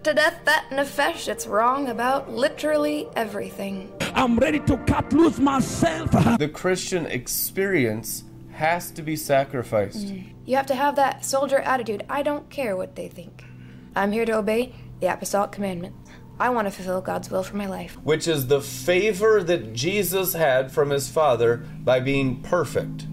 put to death that nefesh that's wrong about literally everything. I'm ready to cut loose myself. The Christian experience has to be sacrificed. Mm. You have to have that soldier attitude. I don't care what they think. I'm here to obey the apostolic commandment. I want to fulfill God's will for my life. which is the favor that Jesus had from his Father by being perfect.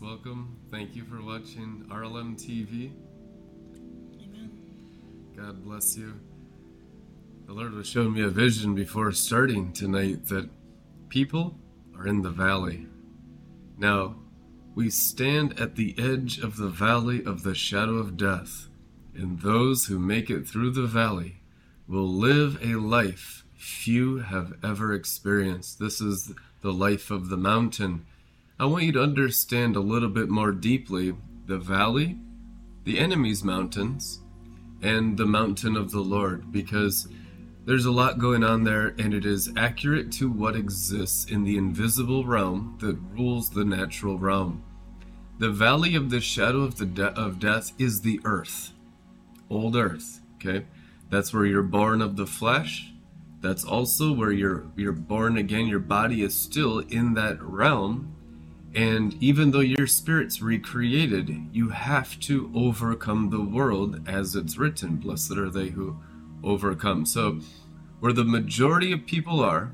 Welcome. Thank you for watching RLM TV. God bless you. The Lord was showing me a vision before starting tonight that people are in the valley. Now, we stand at the edge of the valley of the shadow of death, and those who make it through the valley will live a life few have ever experienced. This is the life of the mountain. I want you to understand a little bit more deeply the valley, the enemy's mountains, and the mountain of the Lord because there's a lot going on there and it is accurate to what exists in the invisible realm that rules the natural realm. The valley of the shadow of the de- of death is the earth. Old earth, okay? That's where you're born of the flesh. That's also where you're you're born again. Your body is still in that realm and even though your spirit's recreated, you have to overcome the world as it's written. Blessed are they who overcome. So, where the majority of people are,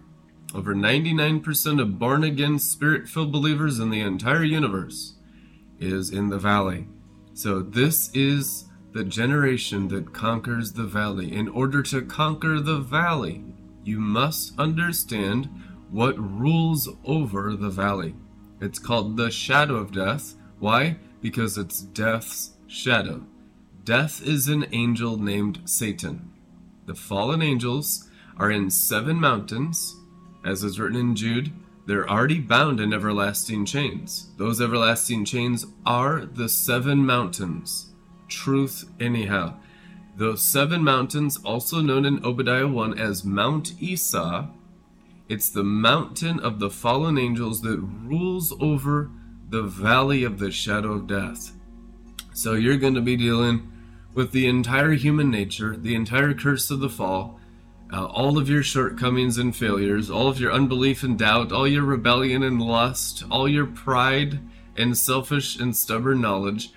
over 99% of born again, spirit filled believers in the entire universe, is in the valley. So, this is the generation that conquers the valley. In order to conquer the valley, you must understand what rules over the valley. It's called the shadow of death. Why? Because it's death's shadow. Death is an angel named Satan. The fallen angels are in seven mountains, as is written in Jude. They're already bound in everlasting chains. Those everlasting chains are the seven mountains. Truth, anyhow. Those seven mountains, also known in Obadiah 1 as Mount Esau, it's the mountain of the fallen angels that rules over the valley of the shadow of death. So you're going to be dealing with the entire human nature, the entire curse of the fall, uh, all of your shortcomings and failures, all of your unbelief and doubt, all your rebellion and lust, all your pride and selfish and stubborn knowledge,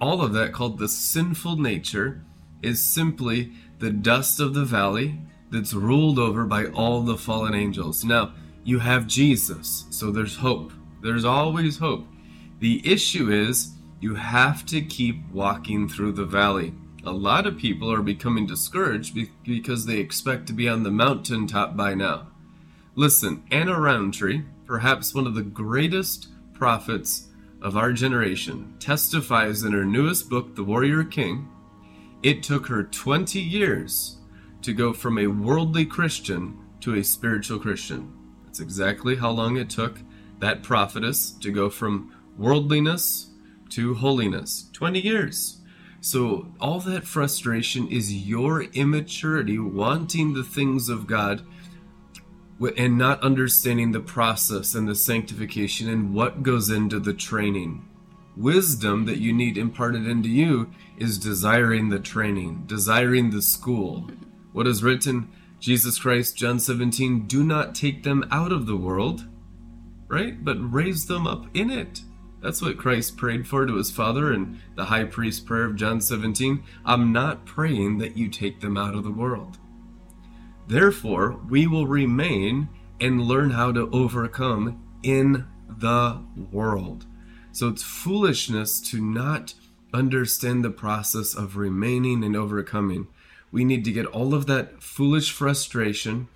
all of that called the sinful nature is simply the dust of the valley that's ruled over by all the fallen angels. Now, you have Jesus, so there's hope. There's always hope. The issue is you have to keep walking through the valley. A lot of people are becoming discouraged because they expect to be on the mountaintop by now. Listen, Anna Rountree, perhaps one of the greatest prophets of our generation, testifies in her newest book, The Warrior King, it took her 20 years to go from a worldly Christian to a spiritual Christian. That's exactly how long it took that prophetess to go from worldliness to holiness 20 years. So, all that frustration is your immaturity wanting the things of God and not understanding the process and the sanctification and what goes into the training. Wisdom that you need imparted into you is desiring the training, desiring the school. What is written, Jesus Christ, John 17, do not take them out of the world, right? But raise them up in it. That's what Christ prayed for to his Father in the high priest prayer of John 17. I'm not praying that you take them out of the world. Therefore, we will remain and learn how to overcome in the world. So it's foolishness to not understand the process of remaining and overcoming. We need to get all of that foolish frustration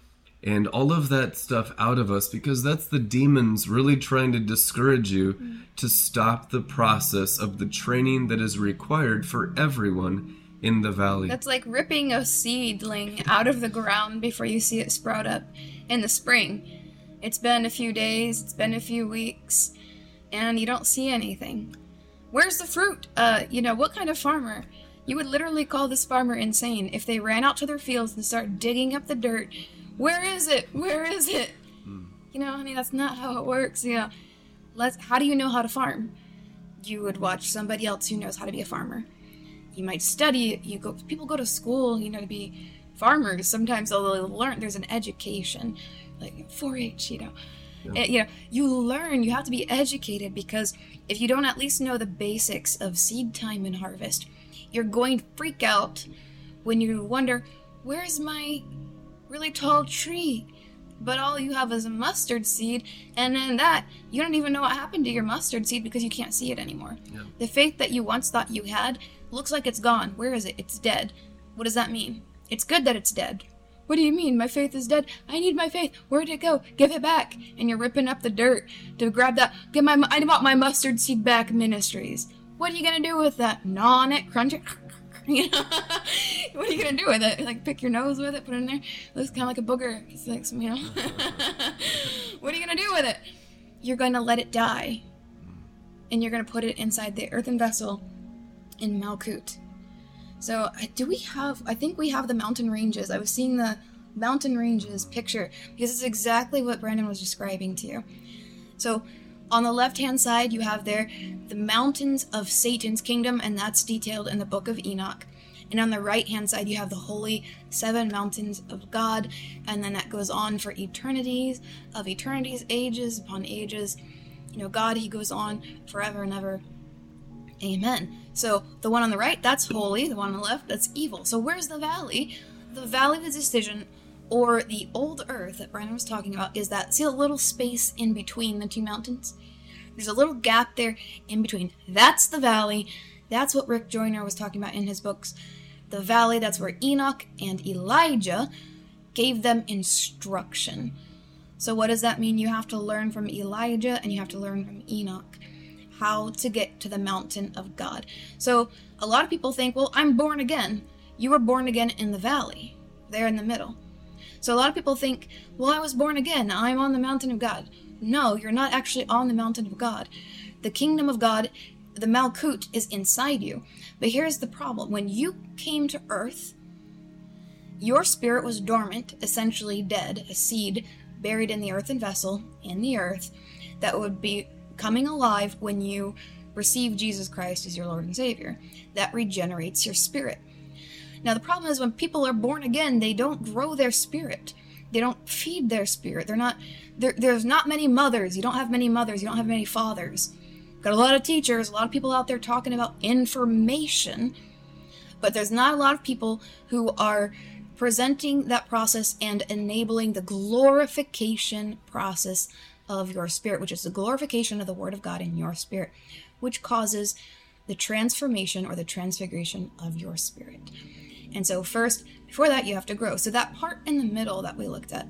and all of that stuff out of us because that's the demons really trying to discourage you to stop the process of the training that is required for everyone in the valley. That's like ripping a seedling out of the ground before you see it sprout up in the spring. It's been a few days, it's been a few weeks, and you don't see anything. Where's the fruit? Uh, you know, what kind of farmer? You would literally call this farmer insane if they ran out to their fields and started digging up the dirt. Where is it? Where is it? Hmm. You know, I mean, that's not how it works. You know, let's. How do you know how to farm? you would watch somebody else who knows how to be a farmer. You might study. You go. People go to school, you know, to be farmers. Sometimes they'll learn. There's an education, like 4-H, you know. And, eh, you know, you learn. You have to be educated because if you don't at least know the basics of seed time and harvest, you're going to freak out when you wonder, "Where's my really tall tree?" but all you have is a mustard seed, and then that you don't even know what happened to your mustard seed because you can't see it anymore. Yeah. The faith that you once thought you had looks like it's gone. Where is it? It's dead. What does that mean? It's good that it's dead. What do you mean? My faith is dead. I need my faith. Where'd it go? Give it back. And you're ripping up the dirt to grab that. Get my. I want my mustard seed back, ministries. What are you gonna do with that? Gnaw on it, crunch it. What are you gonna do with it? Like pick your nose with it, put it in there. It Looks kind of like a booger. It's like some, you know. what are you gonna do with it? You're gonna let it die, and you're gonna put it inside the earthen vessel in Malkut. So do we have? I think we have the mountain ranges. I was seeing the mountain ranges picture because it's exactly what Brandon was describing to you. So on the left hand side, you have there the mountains of Satan's kingdom, and that's detailed in the book of Enoch. And on the right hand side, you have the holy seven mountains of God, and then that goes on for eternities of eternities, ages upon ages. You know, God, He goes on forever and ever. Amen. So the one on the right, that's holy. The one on the left, that's evil. So where's the valley? The valley of the decision, or the old earth that Brandon was talking about, is that see a little space in between the two mountains? There's a little gap there in between. That's the valley. That's what Rick Joyner was talking about in his books. The valley, that's where Enoch and Elijah gave them instruction. So, what does that mean? You have to learn from Elijah and you have to learn from Enoch how to get to the mountain of God. So, a lot of people think, well, I'm born again. You were born again in the valley, there in the middle. So, a lot of people think, well, I was born again. I'm on the mountain of God. No, you're not actually on the mountain of God. The kingdom of God, the Malkut, is inside you. But here's the problem when you came to earth, your spirit was dormant, essentially dead, a seed buried in the earthen vessel in the earth that would be coming alive when you receive Jesus Christ as your Lord and Savior. That regenerates your spirit. Now, the problem is when people are born again, they don't grow their spirit. They don't feed their spirit. They're not. There, there's not many mothers. You don't have many mothers. You don't have many fathers. Got a lot of teachers. A lot of people out there talking about information, but there's not a lot of people who are presenting that process and enabling the glorification process of your spirit, which is the glorification of the Word of God in your spirit, which causes the transformation or the transfiguration of your spirit. And so, first, before that, you have to grow. So, that part in the middle that we looked at,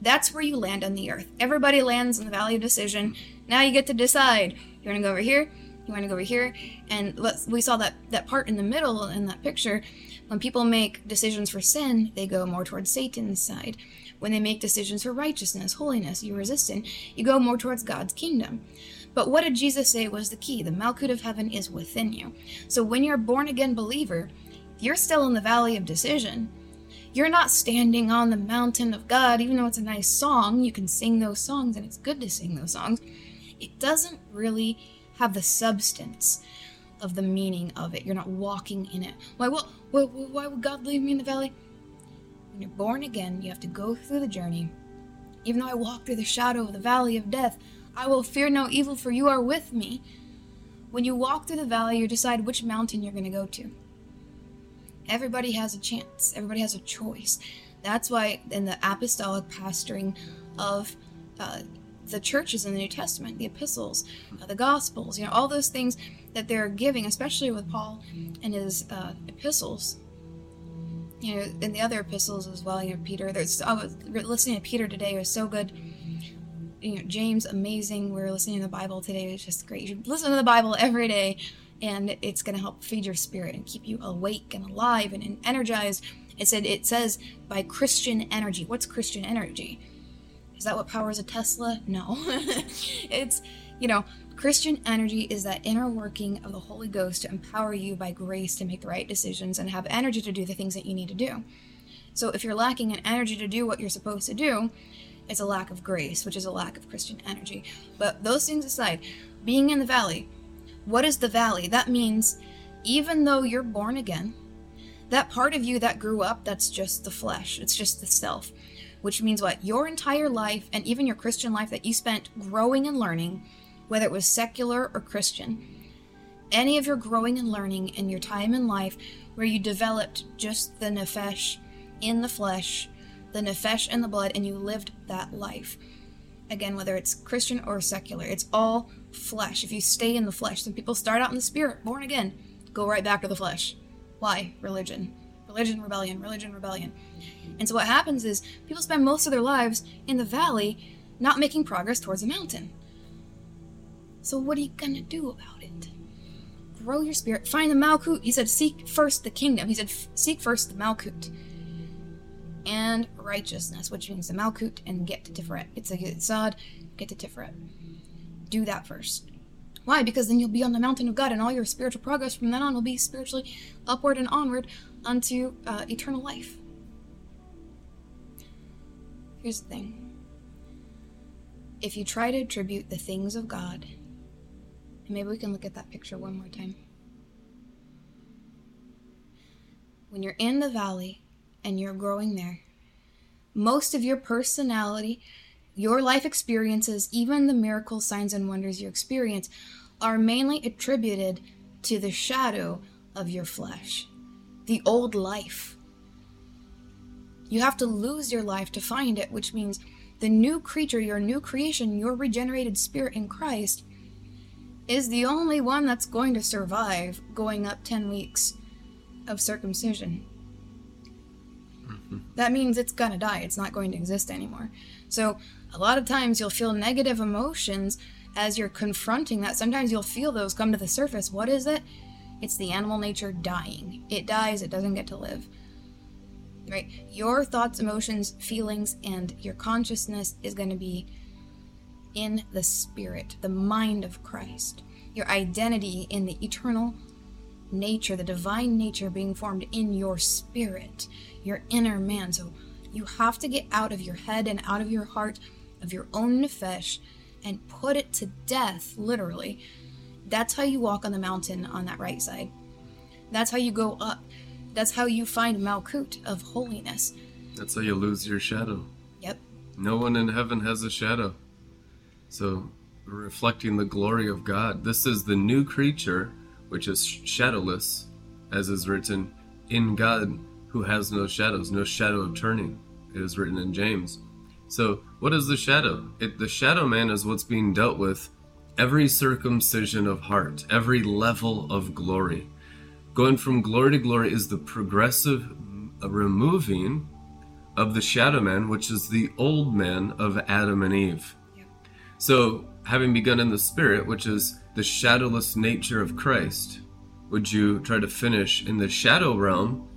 that's where you land on the earth. Everybody lands in the valley of decision. Now you get to decide. You want to go over here? You want to go over here? And we saw that, that part in the middle in that picture. When people make decisions for sin, they go more towards Satan's side. When they make decisions for righteousness, holiness, you resist sin, you go more towards God's kingdom. But what did Jesus say was the key? The Malkut of heaven is within you. So when you're a born again believer, you're still in the valley of decision. You're not standing on the mountain of God, even though it's a nice song. You can sing those songs, and it's good to sing those songs. It doesn't really have the substance of the meaning of it. You're not walking in it. Why? What? Why, why would God leave me in the valley? When you're born again, you have to go through the journey. Even though I walk through the shadow of the valley of death, I will fear no evil, for you are with me. When you walk through the valley, you decide which mountain you're going to go to. Everybody has a chance, everybody has a choice. That's why, in the apostolic pastoring of uh, the churches in the New Testament, the epistles, uh, the gospels, you know, all those things that they're giving, especially with Paul and his uh, epistles, you know, in the other epistles as well, you know, Peter. There's I was listening to Peter today; it was so good. You know, James, amazing. We are listening to the Bible today; it was just great. You should listen to the Bible every day, and it's going to help feed your spirit and keep you awake and alive and, energized. It said it says by Christian energy. What's Christian energy? Is that what powers a Tesla? No. it's, you know, Christian energy is that inner working of the Holy Ghost to empower you by grace to make the right decisions and have energy to do the things that you need to do. So if you're lacking in energy to do what you're supposed to do, it's a lack of grace, which is a lack of Christian energy. But those things aside, being in the valley, What is the valley? That means even though you're born again, that part of you that grew up, that's just the flesh, it's just the self. Which means what? Your entire life, and even your Christian life that you spent growing and learning, whether it was secular or Christian, any of your growing and learning in your time in life where you developed just the nefesh in the flesh, the nefesh in the blood, and you lived that life. Again, whether it's Christian or secular, it's all flesh. If you stay in the flesh, some people start out in the spirit, born again, go right back to the flesh. Why? Religion. Religion, rebellion, religion, rebellion. And so what happens is people spend most of their lives in the valley not making progress towards the mountain. So what are you gonna do about it? Grow your spirit. Find the Malkut. He said, seek first the kingdom. He said, seek first the Malkut. And righteousness, which means the Malkut and get to Tiferet. It's a Yitzhak, get to Tiferet. Do that first. Why? Because then you'll be on the mountain of God, and all your spiritual progress from then on will be spiritually upward and onward unto uh, eternal life. Here's the thing if you try to attribute the things of God, and maybe we can look at that picture one more time. When you're in the valley and you're growing there, most of your personality, your life experiences, even the miracles, signs, and wonders you experience, are mainly attributed to the shadow of your flesh, the old life. You have to lose your life to find it, which means the new creature, your new creation, your regenerated spirit in Christ is the only one that's going to survive going up 10 weeks of circumcision. Mm-hmm. That means it's gonna die, it's not going to exist anymore. So, a lot of times you'll feel negative emotions as you're confronting that. Sometimes you'll feel those come to the surface. What is it? It's the animal nature dying. It dies, it doesn't get to live. Right? Your thoughts, emotions, feelings, and your consciousness is going to be in the spirit, the mind of Christ. Your identity in the eternal nature, the divine nature being formed in your spirit, your inner man. So you have to get out of your head and out of your heart, of your own nefesh, and put it to death, literally. That's how you walk on the mountain on that right side. That's how you go up. That's how you find Malkut of holiness. That's how you lose your shadow. Yep. No one in heaven has a shadow. So, reflecting the glory of God. This is the new creature, which is shadowless, as is written, in God who has no shadows, no shadow of turning. It is written in James. So, what is the shadow? It, the shadow man is what's being dealt with every circumcision of heart, every level of glory. Going from glory to glory is the progressive uh, removing of the shadow man, which is the old man of Adam and Eve. So, having begun in the spirit, which is the shadowless nature of Christ, would you try to finish in the shadow realm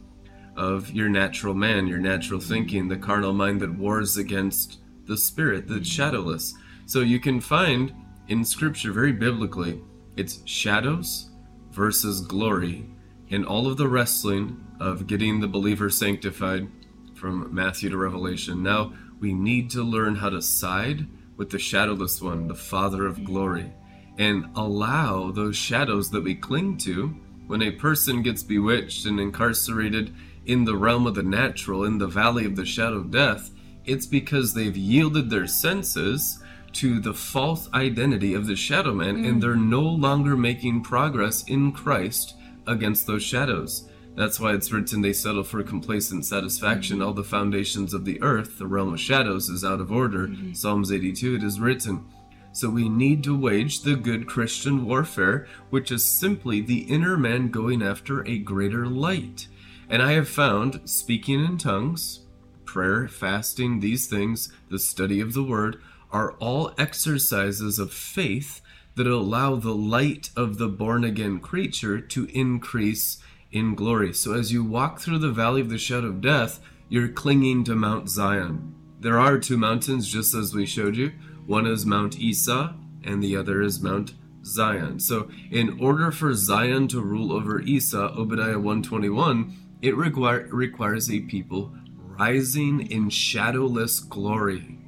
of your natural man, your natural thinking, the carnal mind that wars against the spirit, the shadowless? So, you can find in scripture very biblically it's shadows versus glory in all of the wrestling of getting the believer sanctified from Matthew to Revelation. Now we need to learn how to side with the shadowless one, the Father of glory, and allow those shadows that we cling to when a person gets bewitched and incarcerated in the realm of the natural, in the valley of the shadow of death. It's because they've yielded their senses to the false identity of the shadow man and mm. they're no longer making progress in Christ against those shadows. That's why it's written they settle for complacent satisfaction. Mm-hmm. All the foundations of the earth, the realm of shadows, is out of order. Mm-hmm. Psalms 82, it is written. So we need to wage the good Christian warfare, which is simply the inner man going after a greater light. And I have found speaking in tongues, prayer, fasting, these things, the study of the word, are all exercises of faith that allow the light of the born again creature to increase in glory. So as you walk through the valley of the shadow of death, you're clinging to Mount Zion. There are two mountains, just as we showed you. One is Mount Esau, and the other is Mount Zion. So, in order for Zion to rule over Esau, Obadiah 121, it require, requires a people rising in shadowless glory.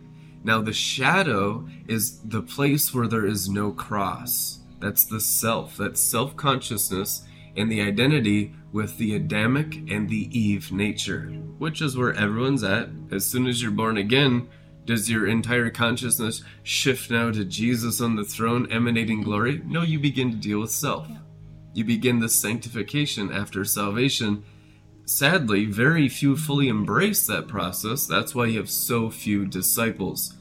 Now, the shadow is the place where there is no cross. That's the self. That's self consciousness and the identity with the Adamic and the Eve nature, which is where everyone's at. As soon as you're born again, does your entire consciousness shift now to Jesus on the throne emanating glory? No, you begin to deal with self. You begin the sanctification after salvation. Sadly, very few fully embrace that process. That's why you have so few disciples.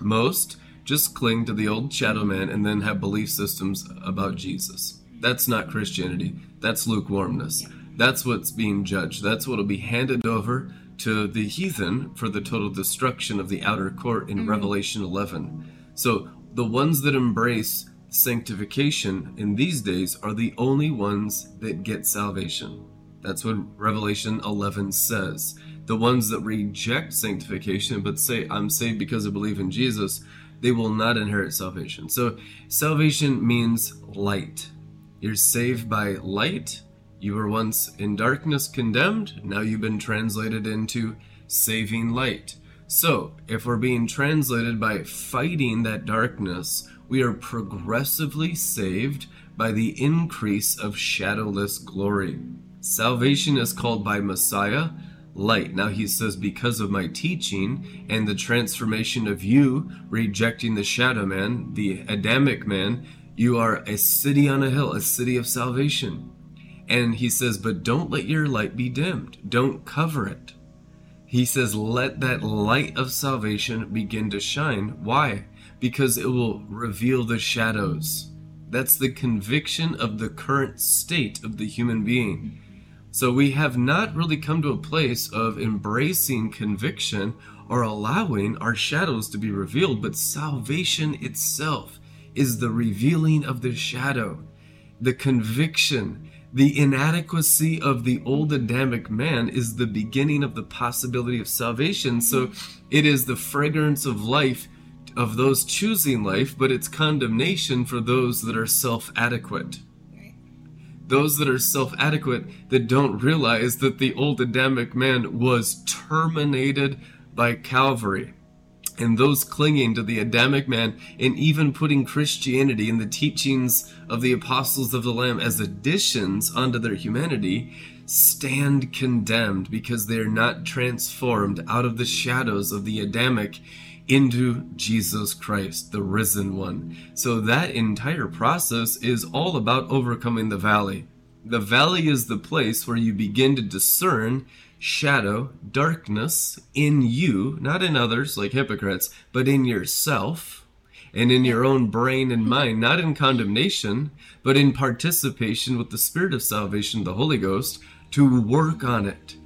Most just cling to the old shadow man and then have belief systems about Jesus. That's not Christianity. That's lukewarmness. That's what's being judged. That's what will be handed over to the heathen for the total destruction of the outer court in mm-hmm. Revelation 11. So the ones that embrace sanctification in these days are the only ones that get salvation. That's what Revelation 11 says. The ones that reject sanctification but say, I'm saved because I believe in Jesus, they will not inherit salvation. So, salvation means light. You're saved by light. You were once in darkness condemned. Now you've been translated into saving light. So, if we're being translated by fighting that darkness, we are progressively saved by the increase of shadowless glory. Salvation is called by Messiah light. Now he says, because of my teaching and the transformation of you rejecting the shadow man, the Adamic man, you are a city on a hill, a city of salvation. And he says, but don't let your light be dimmed. Don't cover it. He says, let that light of salvation begin to shine. Why? Because it will reveal the shadows. That's the conviction of the current state of the human being. So we have not really come to a place of embracing conviction or allowing our shadows to be revealed, but salvation itself is the revealing of the shadow, the conviction. The inadequacy of the old Adamic man is the beginning of the possibility of salvation. So it is the fragrance of life of those choosing life, but it's condemnation for those that are self adequate those that are self adequate that don't realize that the old Adamic man was terminated by Calvary. And those clinging to the Adamic man and even putting Christianity and the teachings of the apostles of the Lamb as additions onto their humanity stand condemned because they are not transformed out of the shadows of the Adamic into Jesus Christ, the risen one. So that entire process is all about overcoming the valley. The valley is the place where you begin to discern shadow, darkness in you, not in others like hypocrites, but in yourself and in your own brain and mind, not in condemnation, but in participation with the Spirit of salvation, the Holy Ghost, to work on it.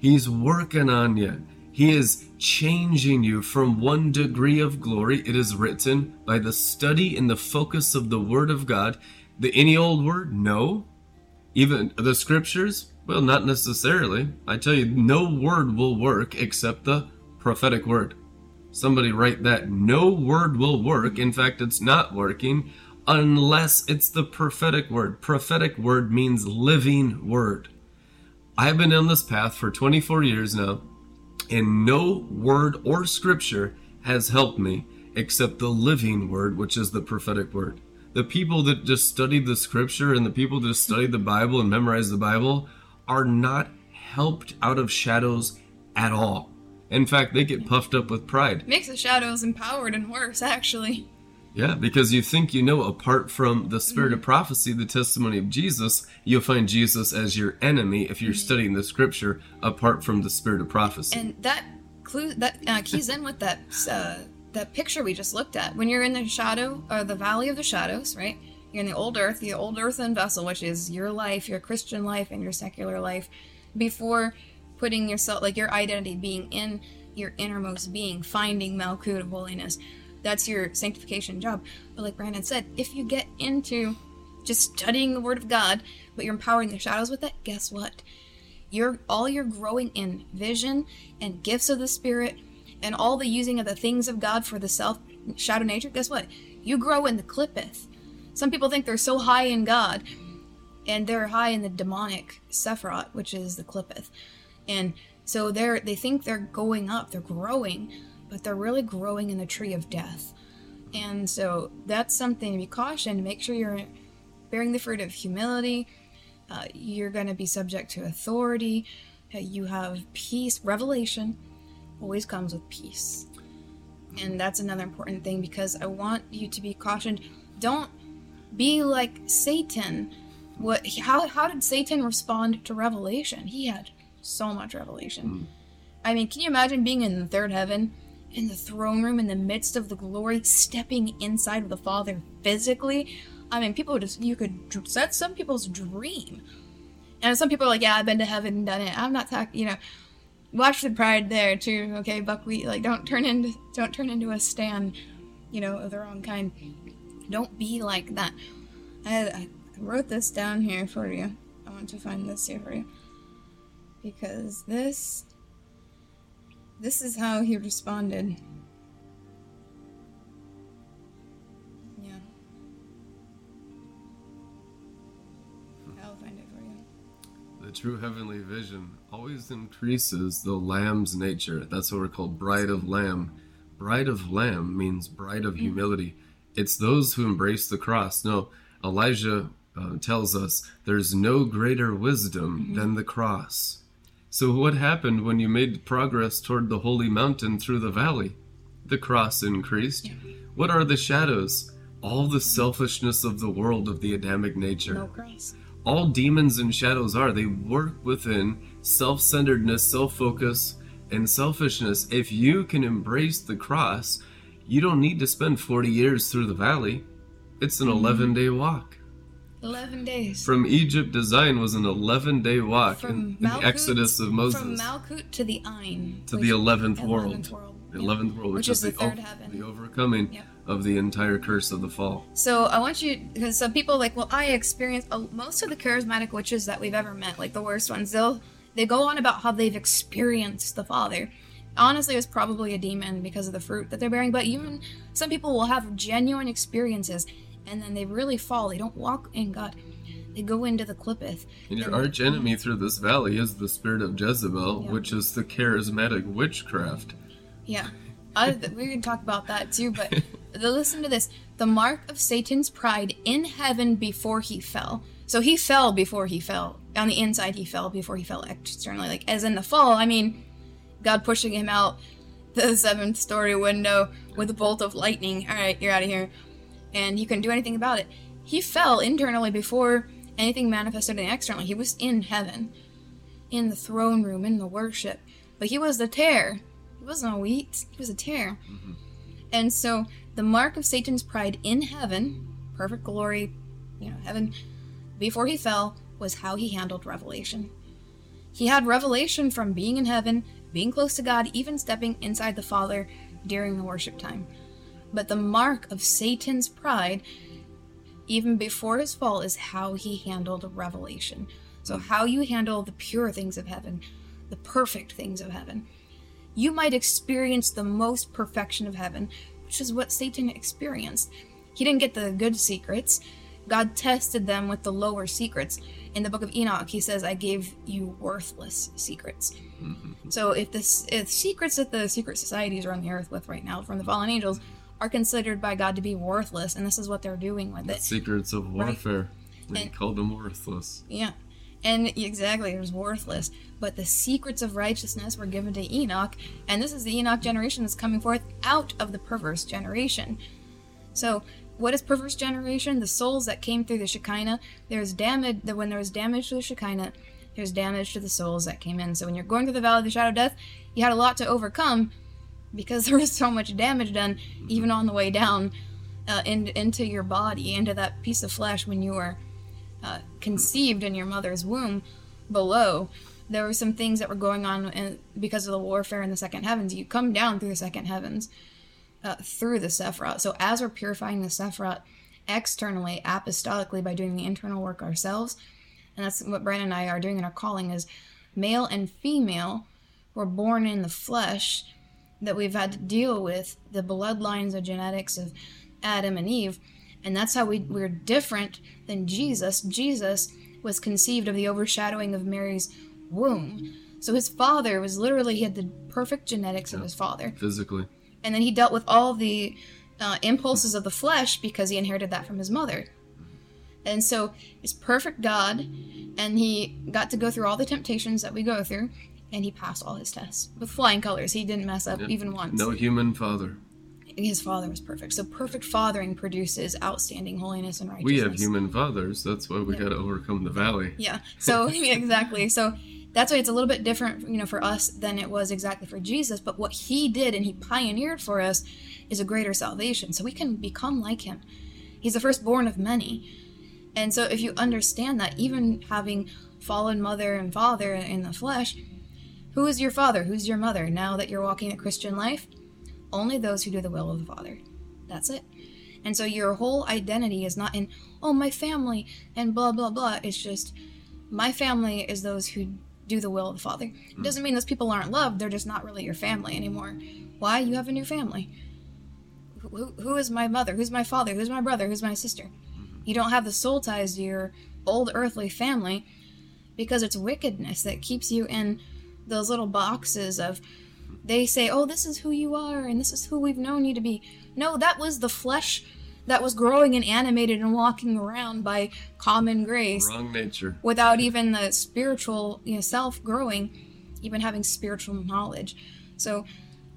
He's working on you. He is changing you from one degree of glory, it is written, by the study and the focus of the Word of God. The any old word? No. Even the scriptures? Well, not necessarily. I tell you, no word will work except the prophetic word. Somebody write that. No word will work. In fact, it's not working unless it's the prophetic word. Prophetic word means living word. I've been on this path for 24 years now and no word or scripture has helped me except the living word, which is the prophetic word. The people that just study the scripture and the people that just study the Bible and memorize the Bible are not helped out of shadows at all. In fact, they get puffed up with pride. Makes the shadows empowered and worse, actually. Yeah, because you think you know apart from the spirit of prophecy, the testimony of Jesus, you'll find Jesus as your enemy if you're mm-hmm. studying the scripture apart from the spirit of prophecy. And that clue that uh, keys in with that uh, that picture we just looked at. When you're in the shadow or the valley of the shadows, right? You're in the old earth, the old earthen vessel, which is your life, your Christian life, and your secular life, before putting yourself like your identity being in your innermost being, finding Malkut of holiness that's your sanctification job. But like Brandon said, if you get into just studying the Word of God, but you're empowering the shadows with it, guess what? You're all you're growing in vision and gifts of the Spirit and all the using of the things of God for the self shadow nature. Guess what? You grow in the clippeth. Some people think they're so high in God, and they're high in the demonic Sephiroth, which is the clippeth. And so they're they think they're going up, they're growing, but they're really growing in the tree of death. And so that's something to be cautioned. Make sure you're bearing the fruit of humility. Uh, you're going to be subject to authority. Uh, you have peace. Revelation always comes with peace. And that's another important thing because I want you to be cautioned. Don't be like Satan. What? How? How did Satan respond to revelation? He had so much revelation. I mean, can you imagine being in the third heaven, in the throne room, in the midst of the glory, stepping inside of the Father physically? I mean, people just you could that's some people's dream. And some people are like, yeah, I've been to heaven and done it. I'm not talking, you know. Watch the pride there too, okay, buckwheat. Like, don't turn into don't turn into a stand, you know, of the wrong kind. Don't be like that. I, I wrote this down here for you. I want to find this here for you because this this is how he responded. Yeah. I'll find it for you. The true heavenly vision always increases the lamb's nature. That's what we're called bride of lamb. Bride of lamb means bride of humility. It's those who embrace the cross. No, Elijah uh, tells us there's no greater wisdom than the cross. So, what happened when you made progress toward the holy mountain through the valley? The cross increased. What are the shadows? All the selfishness of the world of the Adamic nature No cross. all demons and shadows are. They work within self centeredness, self focus, and selfishness. If you can embrace the cross, you don't need to spend 40 years through the valley. It's an mm-hmm. 11 day walk. Eleven days. From Egypt to Zion was an 11 day walk From in, in the Exodus of Moses From Malkut to the Ain. to the 11th 11th world. world, The yeah. 11th world, which, Which is the the, third o- heaven. the overcoming Yep. of the entire curse of the fall. So I want you because some people like, well, I experienced uh, most of the charismatic witches that we've ever met, like the worst ones. They'll they go on about how they've experienced the Father. Honestly, it was probably a demon because of the fruit that they're bearing. But even some people will have genuine experiences, and then they really fall. They don't walk in God. They go into the clippeth. And your arch enemy through this valley is the spirit of Jezebel, Yeah. which is the charismatic witchcraft. Yeah. I, we can talk about that too, but listen to this. The mark of Satan's pride in heaven before he fell. So he fell before he fell. On the inside, he fell before he fell externally. Like, as in the fall, I mean, God pushing him out the seventh story window with a bolt of lightning. All right, you're out of here. And he couldn't do anything about it. He fell internally before anything manifested externally. He was in heaven, in the throne room, in the worship. But he was the tare. He wasn't a wheat, he was a tare. Mm-hmm. And so the mark of Satan's pride in heaven, perfect glory, you know, heaven, before he fell, was how he handled revelation. He had revelation from being in heaven, being close to God, even stepping inside the Father during the worship time. But the mark of Satan's pride, even before his fall, is how he handled revelation. So, how you handle the pure things of heaven, the perfect things of heaven. You might experience the most perfection of heaven, which is what Satan experienced. He didn't get the good secrets. God tested them with the lower secrets. In the book of Enoch, he says, I gave you worthless secrets. Mm-hmm. So if this if secrets that the secret societies are on the earth with right now from the fallen angels are considered by God to be worthless, and this is what they're doing with The it. secrets of warfare. They And- called them worthless. Yeah. And exactly, it was worthless. But the secrets of righteousness were given to Enoch, and this is the Enoch generation that's coming forth out of the perverse generation. So, what is perverse generation? The souls that came through the Shekinah. There's damage. That when there was damage to the Shekinah, there's damage to the souls that came in. So when you're going through the valley of the shadow of death, you had a lot to overcome because there was so much damage done, even on the way down uh, in, into your body, into that piece of flesh when you were uh, conceived in your mother's womb below there were some things that were going on in, because of the warfare in the second heavens you come down through the second heavens uh, through the Sephiroth. So as we're purifying the Sephiroth externally, apostolically, by doing the internal work ourselves, and that's what Brandon and I are doing in our calling is male and female were born in the flesh that we've had to deal with the bloodlines of genetics of Adam and Eve, and that's how we, we're different than Jesus. Jesus was conceived of the overshadowing of Mary's womb. So his father was literally, he had the perfect genetics of his father Physically. and then he dealt with all the uh, impulses of the flesh because he inherited that from his mother. And so he's perfect God, and he got to go through all the temptations that we go through, and he passed all his tests with flying colors. He didn't mess up even once. No human father. His father was perfect. So perfect fathering produces outstanding holiness and righteousness. We have human fathers. That's why we got to overcome the valley. Yeah. So exactly. So that's why it's a little bit different, you know, for us than it was exactly for Jesus. But what he did and he pioneered for us is a greater salvation, so we can become like him. He's the firstborn of many, and so if you understand that, even having fallen mother and father in the flesh, who is your father? Who's your mother? Now that you're walking a Christian life, only those who do the will of the Father. That's it. And so your whole identity is not in, oh, my family and blah, blah, blah. It's just, my family is those who do the will of the Father. It doesn't mean those people aren't loved, they're just not really your family anymore. Why? You have a new family. Who, who is my mother? Who's my father? Who's my brother? Who's my sister? Hmm. You don't have the soul ties to your old earthly family because it's wickedness that keeps you in those little boxes of they say, "Oh, this is who you are and this is who we've known you to be." No, that was the flesh that was growing and animated and walking around by common grace Wrong nature. without even the spiritual you know, self growing, even having spiritual knowledge. So,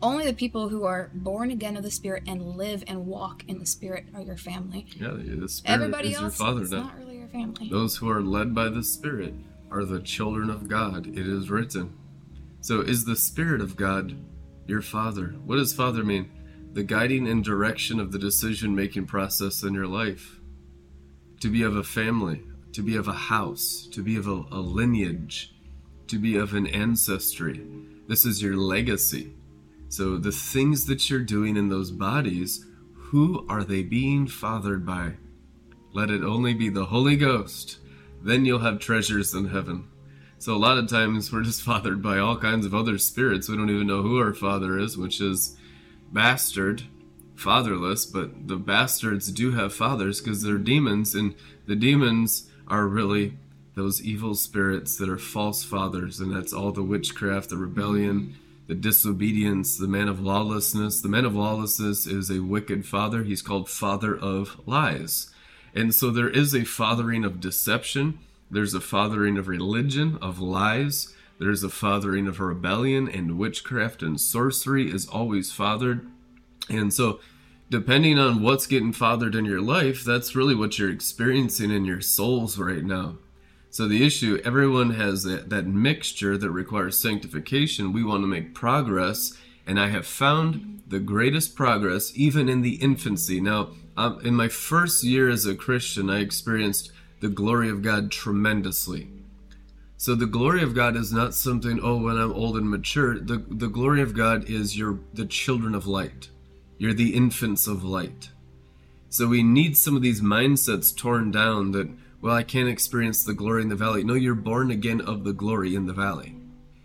only the people who are born again of the Spirit and live and walk in the Spirit are your family. Yeah, the Spirit Everybody is your else father is now. not really your family. Those who are led by the Spirit are the children of God. It is written. So, is the Spirit of God your father? What does father mean? The guiding and direction of the decision making process in your life. To be of a family, to be of a house, to be of a, a lineage, to be of an ancestry. This is your legacy. So, the things that you're doing in those bodies, who are they being fathered by? Let it only be the Holy Ghost. Then you'll have treasures in heaven. So a lot of times we're just fathered by all kinds of other spirits. We don't even know who our father is, which is bastard, fatherless. But the bastards do have fathers because they're demons, and the demons are really those evil spirits that are false fathers, and that's all the witchcraft, the rebellion, the disobedience, the man of lawlessness. The man of lawlessness is a wicked father. He's called father of lies. And so there is a fathering of deception, there's a fathering of religion, of lies, there's a fathering of rebellion, and witchcraft and sorcery is always fathered. And so, depending on what's getting fathered in your life, that's really what you're experiencing in your souls right now. So, the issue everyone has that, that mixture that requires sanctification. We want to make progress, and I have found the greatest progress even in the infancy. Now, um, in my first year as a Christian, I experienced the glory of God tremendously. So the glory of God is not something, oh, when I'm old and mature. The, the glory of God is you're the children of light. You're the infants of light. So we need some of these mindsets torn down that, well, I can't experience the glory in the valley. No, you're born again of the glory in the valley.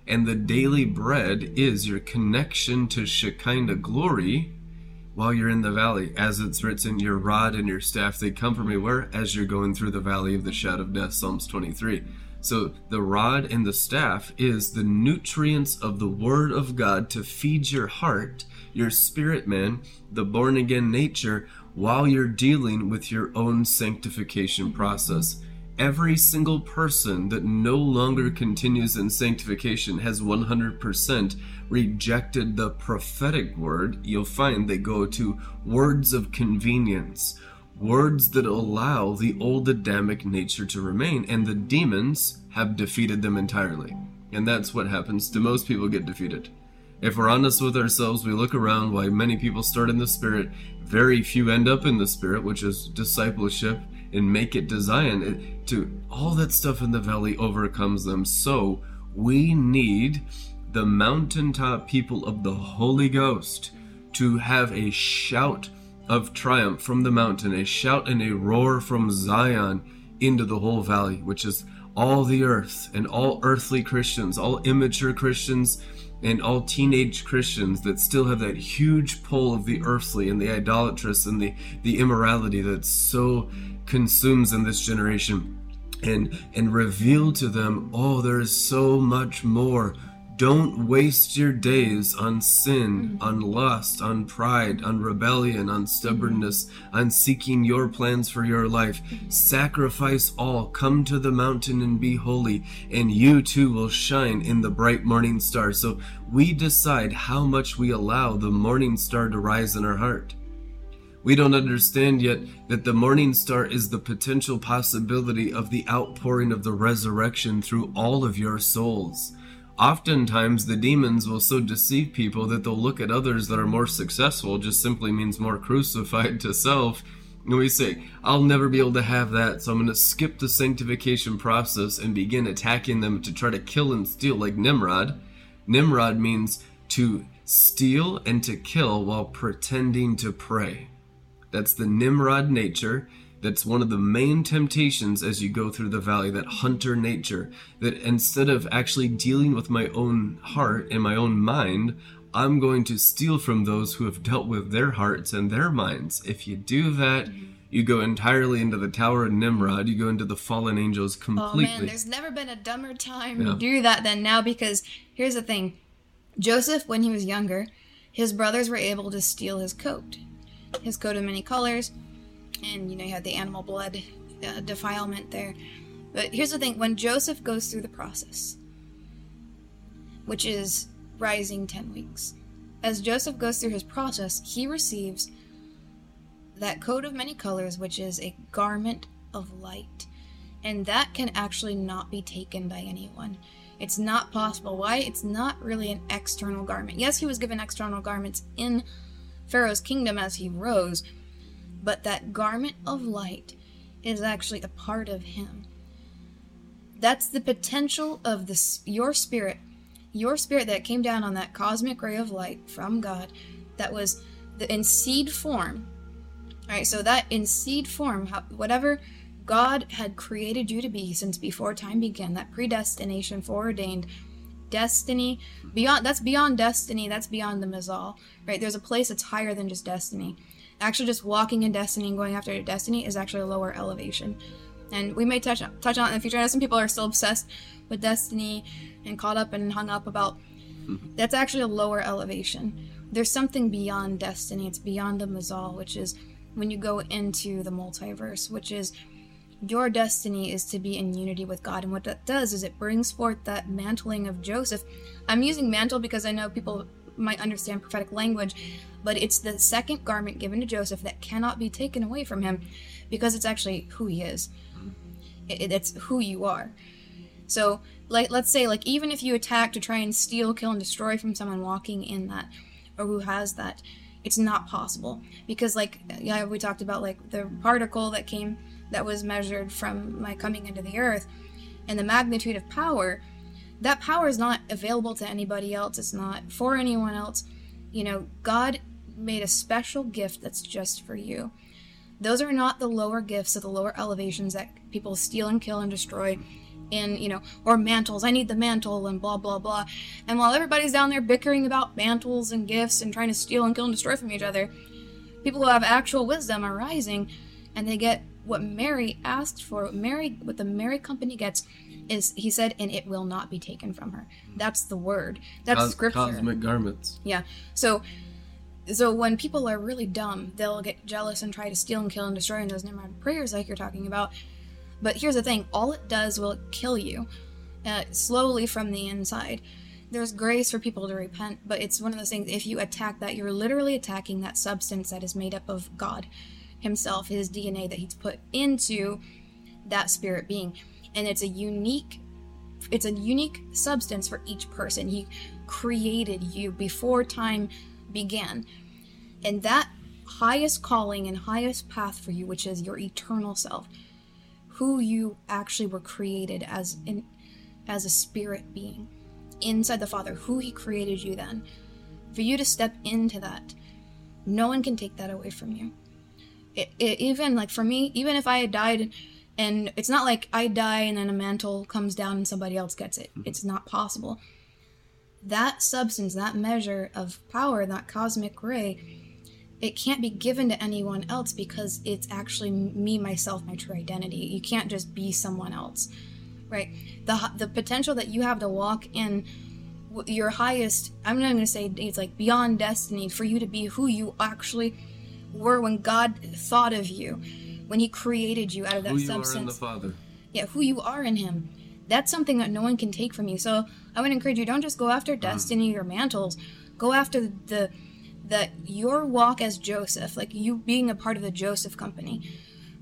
And the daily bread is your connection to Shekinah glory while you're in the valley. As it's written, your rod and your staff, they comfort me where? As you're going through the valley of the shadow of death, Psalms 23. So the rod and the staff is the nutrients of the word of God to feed your heart, your spirit man, the born again nature, while you're dealing with your own sanctification process. Every single person that no longer continues in sanctification has 100% rejected the prophetic word. You'll find they go to words of convenience, words that allow the old Adamic nature to remain, and the demons have defeated them entirely. And that's what happens to most people get defeated. If we're honest with ourselves, we look around why many people start in the spirit, very few end up in the spirit, which is discipleship and make it design it to all that stuff in the valley overcomes them. So we need the mountaintop people of the Holy Ghost to have a shout of triumph from the mountain, a shout and a roar from Zion into the whole valley, which is all the earth and all earthly Christians, all immature Christians, and all teenage Christians that still have that huge pull of the earthly and the idolatrous and the, the immorality that's so consumes in this generation and and reveal to them oh there is so much more Don't waste your days on sin, mm-hmm. on lust, on pride, on rebellion, on mm-hmm. stubbornness, on seeking your plans for your life. Mm-hmm. Sacrifice all, come to the mountain and be holy, and you too will shine in the bright morning star. So we decide how much we allow the morning star to rise in our heart. We don't understand yet that the morning star is the potential possibility of the outpouring of the resurrection through all of your souls. Oftentimes, the demons will so deceive people that they'll look at others that are more successful, just simply means more crucified to self. And we say, I'll never be able to have that, so I'm going to skip the sanctification process and begin attacking them to try to kill and steal, like Nimrod. Nimrod means to steal and to kill while pretending to pray. That's the Nimrod nature. That's one of the main temptations as you go through the valley, that hunter nature. That instead of actually dealing with my own heart and my own mind, I'm going to steal from those who have dealt with their hearts and their minds. If you do that, mm-hmm. you go entirely into the Tower of Nimrod. You go into the fallen angels completely. Oh man, there's never been a dumber time Yeah. to do that than now because here's the thing. Joseph, when he was younger, his brothers were able to steal his coat. His coat of many colors, and you know, you had the animal blood uh, defilement there. But here's the thing when Joseph goes through the process, which is rising 10 weeks, as Joseph goes through his process, he receives that coat of many colors, which is a garment of light. And that can actually not be taken by anyone. It's not possible. Why? It's not really an external garment. Yes, he was given external garments in Pharaoh's kingdom as he rose, but that garment of light is actually a part of him. That's the potential of this your spirit, your spirit that came down on that cosmic ray of light from God, that was the, in seed form. All right, so that in seed form, whatever God had created you to be since before time began, that predestination, foreordained destiny, beyond that's beyond destiny, that's beyond the Mazal, right? There's a place that's higher than just destiny. Actually, just walking in destiny and going after destiny is actually a lower elevation. And we may touch touch on it in the future. I know some people are still obsessed with destiny and caught up and hung up about. Mm-hmm. That's actually a lower elevation. There's something beyond destiny. It's beyond the Mazal, which is when you go into the multiverse, which is your destiny is to be in unity with God. And what that does is it brings forth that mantling of Joseph. I'm using mantle because I know people might understand prophetic language, but it's the second garment given to Joseph that cannot be taken away from him because it's actually who he is. It, it's who you are. So, like, let's say, like, even if you attack to try and steal, kill, and destroy from someone walking in that, or who has that, it's not possible because, like, yeah, we talked about like the particle that came that was measured from my coming into the earth, and the magnitude of power. That power is not available to anybody else. It's not for anyone else. You know, God made a special gift that's just for you. Those are not the lower gifts of the lower elevations that people steal and kill and destroy in, you know, or mantles. I need the mantle and blah, blah, blah. And while everybody's down there bickering about mantles and gifts and trying to steal and kill and destroy from each other, people who have actual wisdom are rising and they get what Mary asked for. What Mary, what the Mary company gets is, he said, and it will not be taken from her. That's the word. That's Cos- scripture. Cosmic garments. Yeah. So so when people are really dumb, they'll get jealous and try to steal and kill and destroy in those Nimrod prayers like you're talking about. But here's the thing, all it does will kill you uh, slowly from the inside. There's grace for people to repent, but it's one of those things if you attack that, you're literally attacking that substance that is made up of God himself, his DNA that he's put into that spirit being. And it's a unique it's a unique substance for each person. He created you before time began. And that highest calling and highest path for you, which is your eternal self, who you actually were created as in as a spirit being inside the Father, who He created you then. For you to step into that, no one can take that away from you. It, it, even like for me, even if I had died, and it's not like I die and then a mantle comes down and somebody else gets it. Mm-hmm. It's not possible. That substance, that measure of power, that cosmic ray, it can't be given to anyone else because it's actually me, myself, my true identity. You can't just be someone else, right? The the potential that you have to walk in your highest. I'm not going to say it's like beyond destiny for you to be who you actually were when God thought of you, when He created you out of that Who you substance are in the Father. yeah, who you are in him. That's something that no one can take from you. So I would encourage you don't just go after uh-huh. destiny or mantles. Go after the that your walk as Joseph, like you being a part of the Joseph company,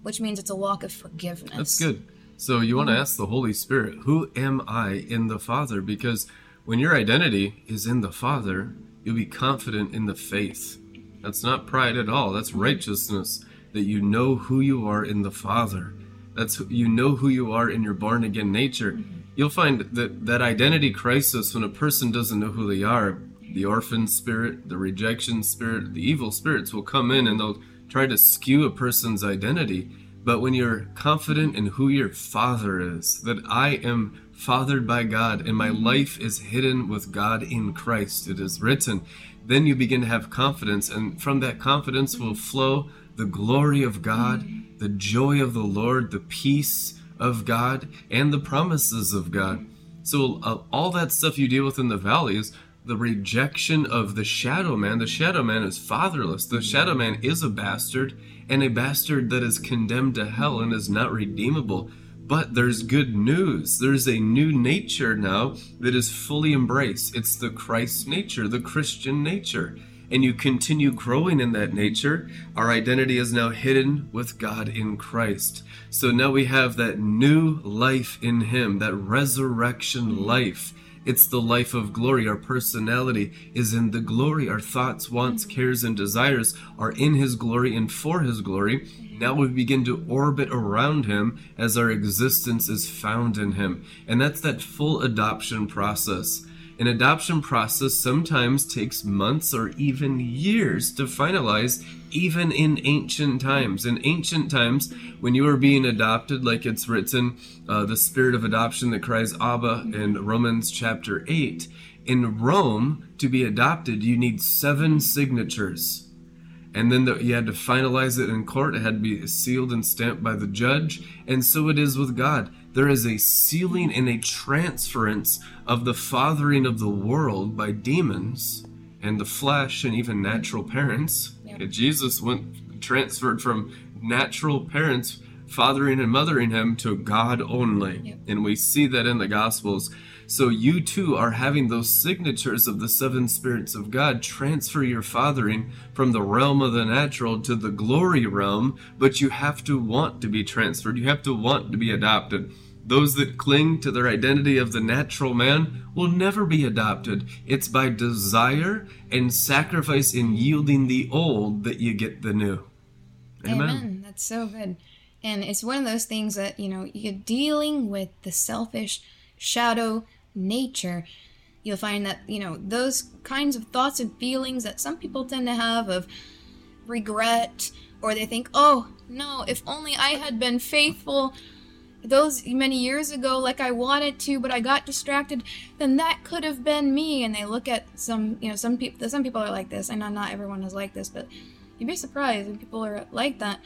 which means it's a walk of forgiveness. That's good. So you want to mm-hmm. ask the Holy Spirit, who am I in the Father? Because when your identity is in the Father, you'll be confident in the faith. That's not pride at all. That's righteousness that you know who you are in the Father. That's you know who you are in your born again nature. Mm-hmm. You'll find that that identity crisis when a person doesn't know who they are, the orphan spirit, the rejection spirit, the evil spirits will come in and they'll try to skew a person's identity. But when you're confident in who your father is, that I am fathered by God and my mm-hmm. life is hidden with God in Christ, it is written, then you begin to have confidence, and from that confidence will flow the glory of God, the joy of the Lord, the peace of God, and the promises of God. So, uh, all that stuff you deal with in the valley is the rejection of the shadow man. The shadow man is fatherless. The shadow man is a bastard, and a bastard that is condemned to hell and is not redeemable. But there's good news. There's a new nature now that is fully embraced. It's the Christ nature, the Christian nature. And you continue growing in that nature. Our identity is now hidden with God in Christ. So now we have that new life in Him, that resurrection life. It's the life of glory. Our personality is in the glory. Our thoughts, wants, mm-hmm. cares, and desires are in His glory and for His glory. Mm-hmm. Now we begin to orbit around Him as our existence is found in Him. And that's that full adoption process. An adoption process sometimes takes months or even years to finalize, even in ancient times. In ancient times, when you were being adopted, like it's written, uh, the spirit of adoption that cries Abba in Romans chapter 8, in Rome, to be adopted, you need seven signatures and then the, you had to finalize it in court. It had to be sealed and stamped by the judge. And so it is with God. There is a sealing and a transference of the fathering of the world by demons and the flesh and even natural parents. Jesus went transferred from natural parents fathering and mothering him to God only. And we see that in the Gospels. So you too are having those signatures of the seven spirits of God transfer your fathering from the realm of the natural to the glory realm, but you have to want to be transferred. You have to want to be adopted. Those that cling to their identity of the natural man will never be adopted. It's by desire and sacrifice in yielding the old that you get the new. Amen. That's so good. And it's one of those things that, you know, you're dealing with the selfish shadow nature. You'll find that, you know, those kinds of thoughts and feelings that some people tend to have of regret, or they think, oh, no, if only I had been faithful those many years ago like I wanted to, but I got distracted, then that could have been me. And they look at some, you know, some people, some people are like this. I know not everyone is like this, but you'd be surprised when people are like that.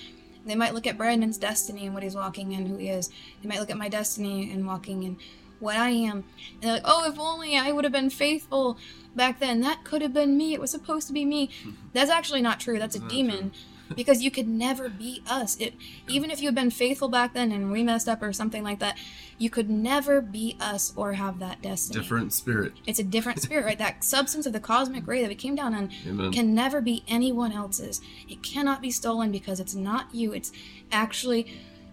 They might look at Brandon's destiny and what he's walking in, who he is. They might look at my destiny and walking in what I am. And they're like, oh, if only I would have been faithful back then. That could have been me. It was supposed to be me. That's actually not true. That's a demon. Because you could never be us. It even if you had been faithful back then and we messed up or something like that, you could never be us or have that destiny. Different spirit. It's a different spirit, right? That substance of the cosmic ray that we came down on Amen. can never be anyone else's. It cannot be stolen because it's not you. It's actually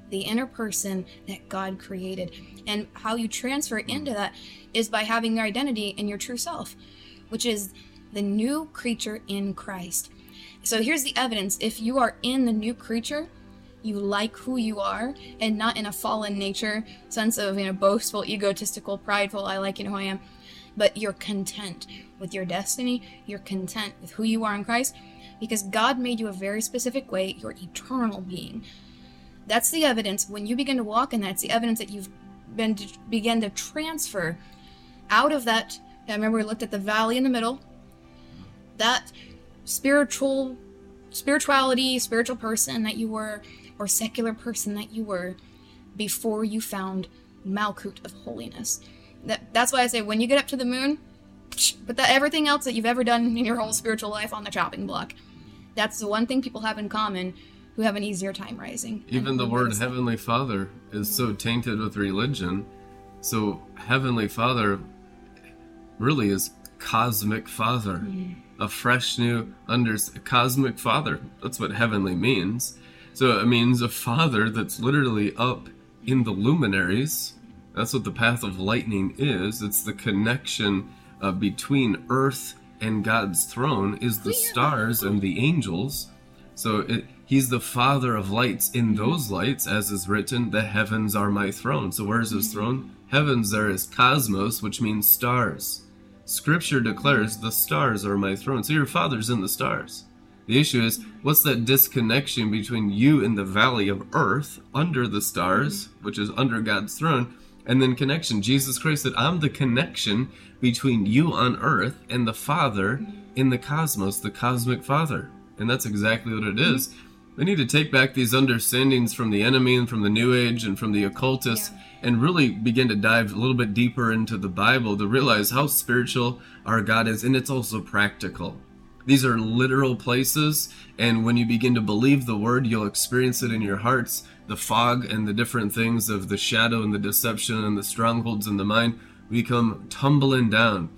the inner person that God created. And how you transfer into that is by having your identity in your true self, which is the new creature in Christ. So here's the evidence. If you are in the new creature, you like who you are and not in a fallen nature sense of you know boastful egotistical prideful i like know who i am. But you're content with your destiny. You're content with who you are in christ because god made you a very specific way your eternal being. That's the evidence. When you begin to walk in that it's the evidence that you've been to begin to transfer out of that. I remember we looked at the valley in the middle. That spiritual spirituality spiritual person that you were or secular person that you were before you found malkut of holiness that, that's why i say when you get up to the moon But that everything else that you've ever done in your whole spiritual life on the chopping block. That's the one thing people have in common who have an easier time rising. Even the word notice- Heavenly Father is so tainted with religion. So, Heavenly Father really is cosmic Father. Mm. A fresh new under cosmic Father. That's what heavenly means. So, it means a Father that's literally up in the luminaries. That's what the path of lightning is. It's the connection uh, between earth and God's throne is the stars and the angels. So it, he's the father of lights in those lights, as is written, the heavens are my throne. So where's his throne? Heavens there is cosmos, which means stars. Scripture declares the stars are my throne. So your father's in the stars. The issue is, what's that disconnection between you in the valley of earth, under the stars, which is under God's throne, and then connection? Jesus Christ said, I'm the connection between you on earth and the Father in the cosmos, the cosmic Father. And that's exactly what it mm-hmm. is. We need to take back these understandings from the enemy and from the New Age and from the occultists and really begin to dive a little bit deeper into the Bible to realize how spiritual our God is, and it's also practical. These are literal places, and when you begin to believe the word, you'll experience it in your hearts. The fog and the different things of the shadow and the deception and the strongholds in the mind become tumbling down.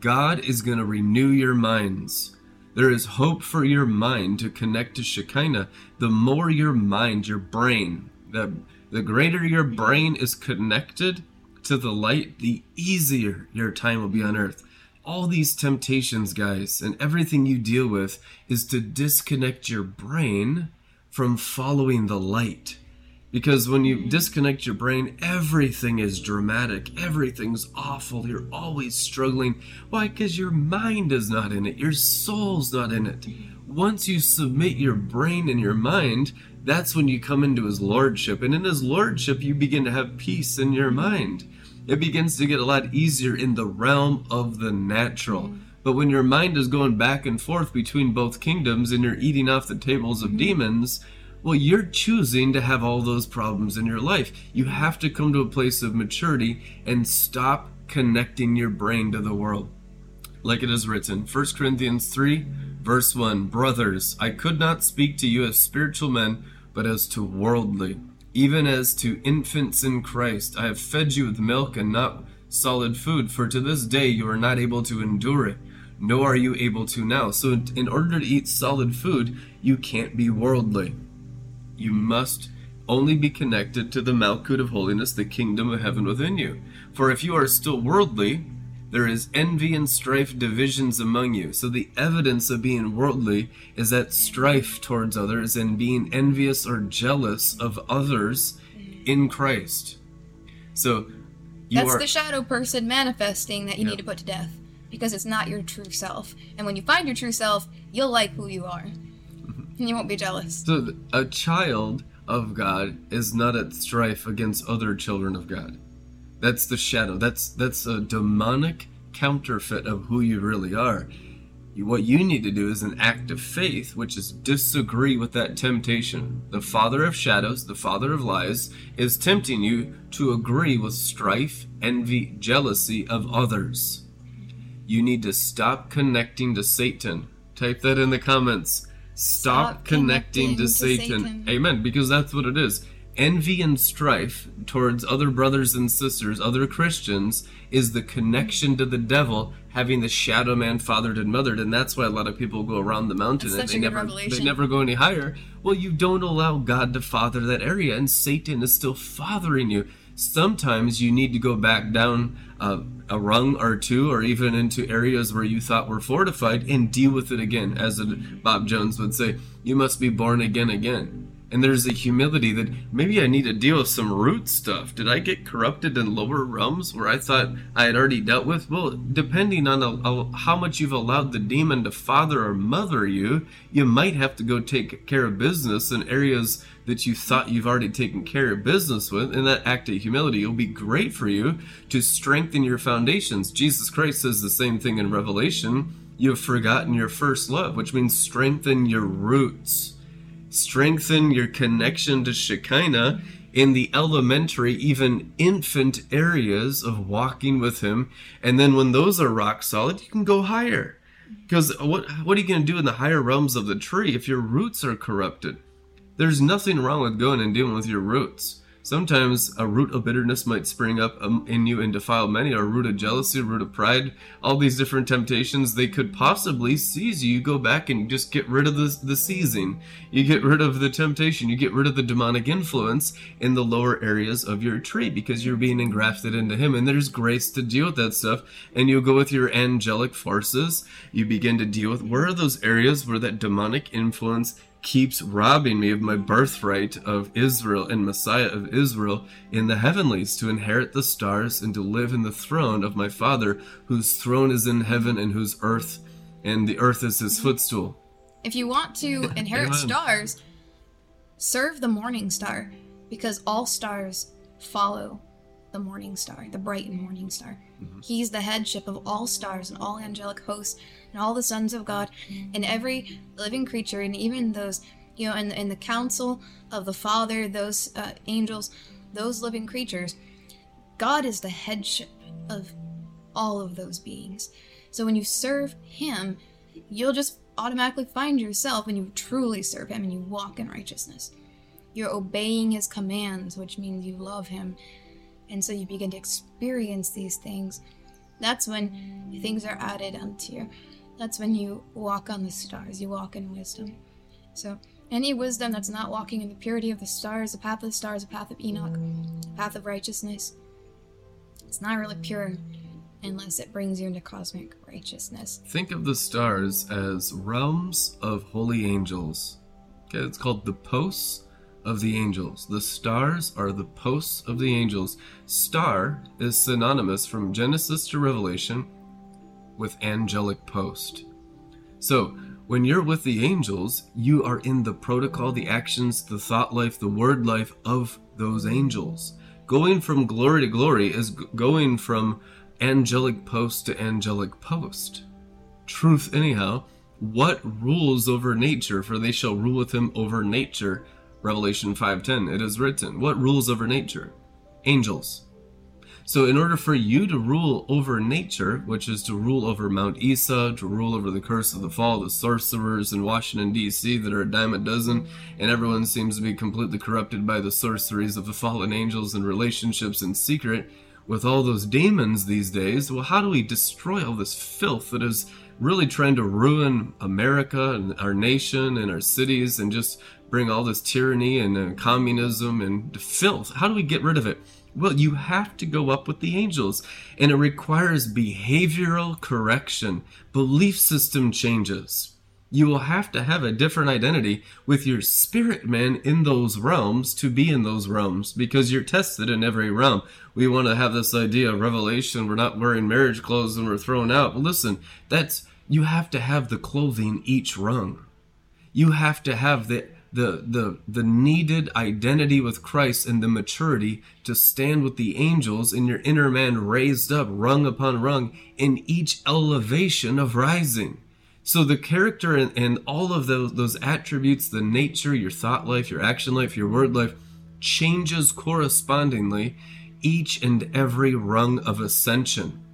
God is going to renew your minds. There is hope for your mind to connect to Shekinah. The more your mind, your brain, the, the greater your brain is connected to the light, the easier your time will be on earth. All these temptations, guys, and everything you deal with is to disconnect your brain from following the light. Because when you disconnect your brain, everything is dramatic. Everything's awful. You're always struggling. Why? Because your mind is not in it. Your soul's not in it. Once you submit your brain and your mind, that's when you come into his lordship. And in his lordship, you begin to have peace in your mind. It begins to get a lot easier in the realm of the natural. But when your mind is going back and forth between both kingdoms and you're eating off the tables of mm-hmm. demons, well, you're choosing to have all those problems in your life. You have to come to a place of maturity and stop connecting your brain to the world. Like it is written, 1 Corinthians 3, verse 1 Brothers, I could not speak to you as spiritual men, but as to worldly, even as to infants in Christ. I have fed you with milk and not solid food, for to this day you are not able to endure it, nor are you able to now. So, in order to eat solid food, you can't be worldly you must only be connected to the Malkut of holiness, the kingdom of heaven within you. For if you are still worldly, there is envy and strife, divisions among you. So the evidence of being worldly is that strife towards others and being envious or jealous of others in Christ. So you That's are the shadow person manifesting that you Yeah. need to put to death because it's not your true self. And when you find your true self, you'll like who you are. And you won't be jealous. So a child of God is not at strife against other children of God. That's the shadow. That's that's a demonic counterfeit of who you really are. What you need to do is an act of faith, which is disagree with that temptation. The father of shadows, the father of lies, is tempting you to agree with strife, envy, jealousy of others. You need to stop connecting to Satan. Type that in the comments. Stop, Stop connecting, connecting to, to Satan. Satan. Amen. Because that's what it is. Envy and strife towards other brothers and sisters, other Christians, is the connection to the devil having the shadow man fathered and mothered. And that's why a lot of people go around the mountain That's and they never, they never go any higher. Well, you don't allow God to father that area, and Satan is still fathering you. Sometimes you need to go back down uh, a rung or two, or even into areas where you thought were fortified, and deal with it again. As Bob Jones would say, you must be born again again. And there's a humility that maybe I need to deal with some root stuff. Did I get corrupted in lower realms where I thought I had already dealt with? Well, depending on a, a- uh, how much you've allowed the demon to father or mother you, you might have to go take care of business in areas that you thought you've already taken care of business with. And that act of humility will be great for you to strengthen your foundations. Jesus Christ says the same thing in Revelation. You have forgotten your first love, which means strengthen your roots strengthen your connection to Shekinah in the elementary, even infant areas of walking with Him. And then when those are rock solid, you can go higher. Because what, what are you going to do in the higher realms of the tree if your roots are corrupted? There's nothing wrong with going and dealing with your roots. Sometimes a root of bitterness might spring up um, in you and defile many, or a root of jealousy, a root of pride, all these different temptations, they could possibly seize you. You go back and just get rid of the, the seizing. You get rid of the temptation. You get rid of the demonic influence in the lower areas of your tree because you're being engrafted into Him. And there's grace to deal with that stuff. And you'll go with your angelic forces. You begin to deal with where are those areas where that demonic influence keeps robbing me of my birthright of Israel and Messiah of Israel in the heavenlies to inherit the stars and to live in the throne of my Father, whose throne is in heaven and whose earth and the earth is his footstool. If you want to inherit stars, serve the morning star because all stars follow the morning star, the bright and morning star. Mm-hmm. He's the headship of all stars and all angelic hosts and all the sons of God and every living creature and even those, you know, in, in the council of the Father, those uh, angels, those living creatures. God is the headship of all of those beings. So when you serve Him, you'll just automatically find yourself and you truly serve Him and you walk in righteousness. You're obeying His commands, which means you love Him. And so you begin to experience these things. That's when things are added unto you. That's when you walk on the stars, you walk in wisdom. So, any wisdom that's not walking in the purity of the stars, the path of the stars, the path of Enoch, the path of righteousness, it's not really pure unless it brings you into cosmic righteousness. Think of the stars as realms of holy angels. Okay, it's called the posts of the angels. The stars are the posts of the angels. Star is synonymous from Genesis to Revelation with angelic post. So, when you're with the angels, you are in the protocol, the actions, the thought life, the word life of those angels. Going from glory to glory is going from angelic post to angelic post. Truth, anyhow, what rules over nature? For they shall rule with him over nature. Revelation 5:10. It is written. What rules over nature? Angels. So, in order for you to rule over nature, which is to rule over Mount Esau, to rule over the curse of the fall, the sorcerers in Washington, D.C., that are a dime a dozen, and everyone seems to be completely corrupted by the sorceries of the fallen angels and relationships in secret with all those demons these days. Well, how do we destroy all this filth that is really trying to ruin America and our nation and our cities and just bring all this tyranny and uh, communism and filth? How do we get rid of it? Well, you have to go up with the angels, and it requires behavioral correction, belief system changes. You will have to have a different identity with your spirit man in those realms to be in those realms because you're tested in every realm. We want to have this idea of revelation. We're not wearing marriage clothes and we're thrown out. Well, listen, that's you have to have the clothing each rung. You have to have the the the the needed identity with Christ and the maturity to stand with the angels in your inner man raised up rung upon rung in each elevation of rising. So the character and, and all of those those attributes, the nature, your thought life, your action life, your word life, changes correspondingly each and every rung of ascension.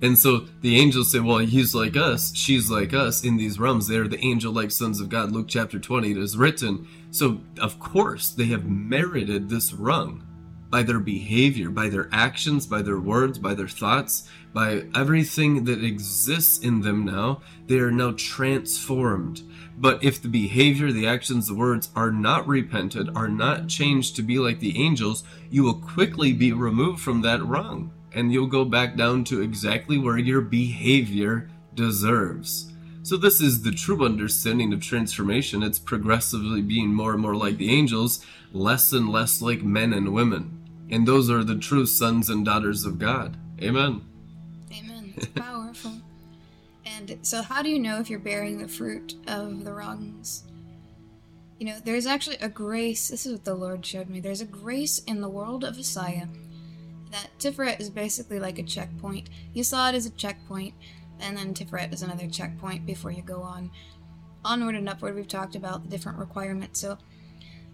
And so the angels say, Well, he's like us, she's like us in these realms. They are the angel like sons of God. Luke chapter 20, it is written. So, of course, they have merited this rung by their behavior, by their actions, by their words, by their thoughts, by everything that exists in them now. They are now transformed. But if the behavior, the actions, the words are not repented, are not changed to be like the angels, you will quickly be removed from that rung and you'll go back down to exactly where your behavior deserves. So, this is the true understanding of transformation. It's progressively being more and more like the angels, less and less like men and women. And those are the true sons and daughters of God. Amen. Amen. It's powerful. and so, how do you know if you're bearing the fruit of the wrongs? You know, there's actually a grace. This is what the Lord showed me. There's a grace in the world of Isaiah that Tiferet is basically like a checkpoint. You saw it as a checkpoint, and then Tiferet is another checkpoint before you go on. Onward and upward, we've talked about the different requirements. So,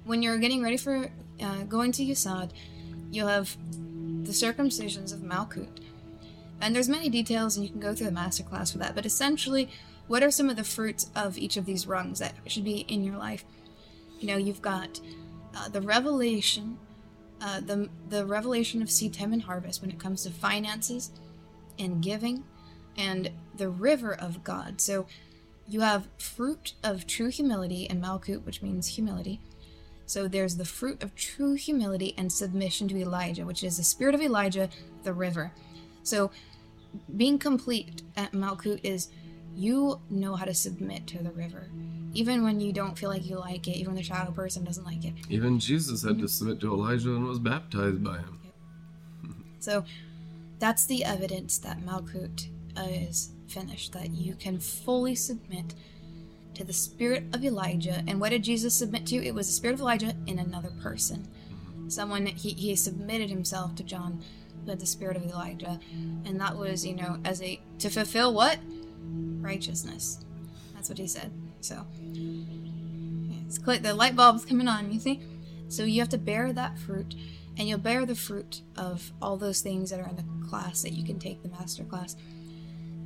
when you're getting ready for uh, going to Yesod, you'll have the circumcisions of Malkut. And there's many details, and you can go through the masterclass for that. But essentially, what are some of the fruits of each of these rungs that should be in your life? You know, you've got uh, the revelation, uh, the the revelation of seed time and harvest when it comes to finances and giving, and the river of God. So you have fruit of true humility and Malkut, which means humility. So there's the fruit of true humility and submission to Elijah, which is the spirit of Elijah, the river. So being complete at Malkut is you know how to submit to the river. Even when you don't feel like you like it, even when the shadow person doesn't like it. Even Jesus had to submit to Elijah and was baptized by him. So that's the evidence that Malkut uh, is finished, that you can fully submit to the spirit of Elijah. And what did Jesus submit to? It was the spirit of Elijah in another person. Mm-hmm. Someone, he, he submitted himself to John, with the spirit of Elijah. And that was, you know, as a, to fulfill what? Righteousness. That's what he said. So, it's clear, the light bulb's coming on, you see? So you have to bear that fruit, and you'll bear the fruit of all those things that are in the class that you can take the master class.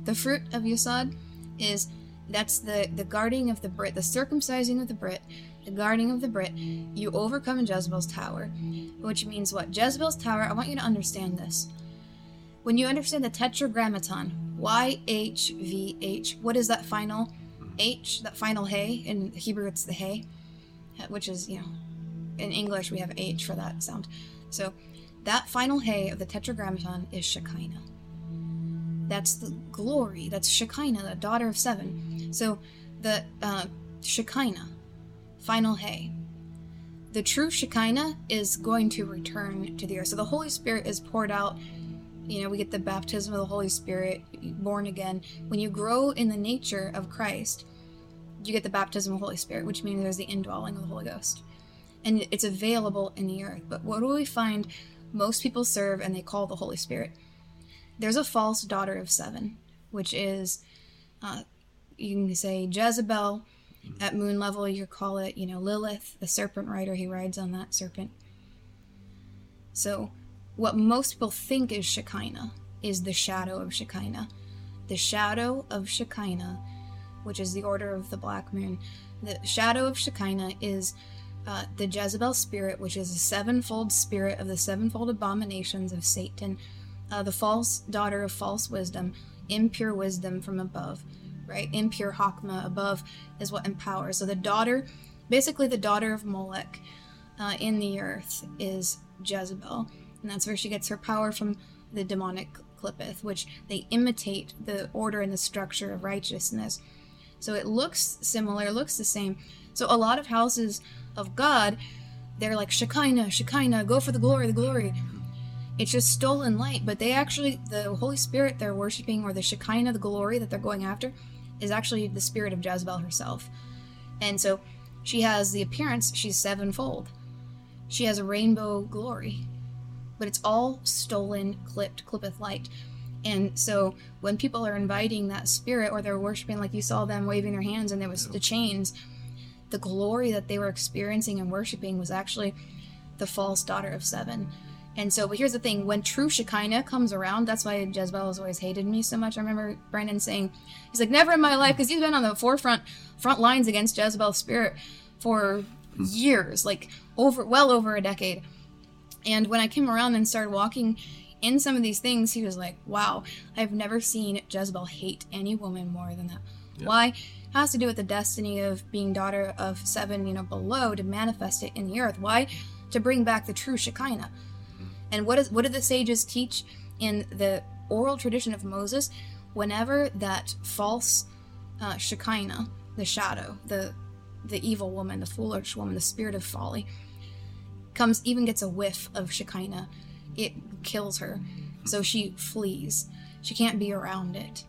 The fruit of Yesod is that's the the guarding of the Brit, the circumcising of the Brit, the guarding of the Brit. You overcome Jezebel's tower, which means what? Jezebel's tower. I want you to understand this. When you understand the Tetragrammaton, Y H V H, what is that final H? That final hey in Hebrew, it's the hey, which is you know, in English we have H for that sound. So that final hey of the Tetragrammaton is Shekinah. That's the glory. That's Shekinah, the daughter of seven. So the uh, Shekinah, final hay. The true Shekinah is going to return to the earth. So the Holy Spirit is poured out. You know, we get the baptism of the Holy Spirit, born again. When you grow in the nature of Christ, you get the baptism of the Holy Spirit, which means there's the indwelling of the Holy Ghost. And it's available in the earth. But what do we find most people serve and they call the Holy Spirit? there's a false daughter of seven, which is, uh, you can say Jezebel. At moon level, you call it, you know, Lilith, the serpent rider. He rides on that serpent. So, what most people think is Shekinah is the shadow of Shekinah. The shadow of Shekinah, which is the order of the black moon, the shadow of Shekinah is uh, the Jezebel spirit, which is a sevenfold spirit of the sevenfold abominations of Satan, uh, the false daughter of false wisdom, impure wisdom from above, right? Impure Hakma above is what empowers. So the daughter, basically the daughter of Molech uh, in the earth is Jezebel. And that's where she gets her power from the demonic Qliphoth, which they imitate the order and the structure of righteousness. So it looks similar, looks the same. So a lot of houses of God, they're like Shekinah, Shekinah, go for the glory, the glory. It's just stolen light, but they actually, the Holy Spirit they're worshiping, or the Shekinah, the glory that they're going after, is actually the spirit of Jezebel herself. And so she has the appearance, she's sevenfold. She has a rainbow glory, but it's all stolen, clipped, Qliphoth light. And so when people are inviting that spirit or they're worshiping, like you saw them waving their hands and there was the chains, the glory that they were experiencing and worshiping was actually the false daughter of seven and so, but here's the thing: when true Shekinah comes around, that's why Jezebel has always hated me so much. I remember Brandon saying, "He's like never in my life," because he's been on the forefront front lines against Jezebel's spirit for hmm. years, like over well over a decade. And when I came around and started walking in some of these things, he was like, "Wow, I've never seen Jezebel hate any woman more than that." Yeah. Why? It has to do with the destiny of being daughter of seven, you know, below to manifest it in the earth. Why? To bring back the true Shekinah. And what is what did the sages teach in the oral tradition of Moses? Whenever that false uh, Shekinah, the shadow, the the evil woman, the foolish woman, the spirit of folly, comes even gets a whiff of Shekinah, it kills her. So she flees. She can't be around it.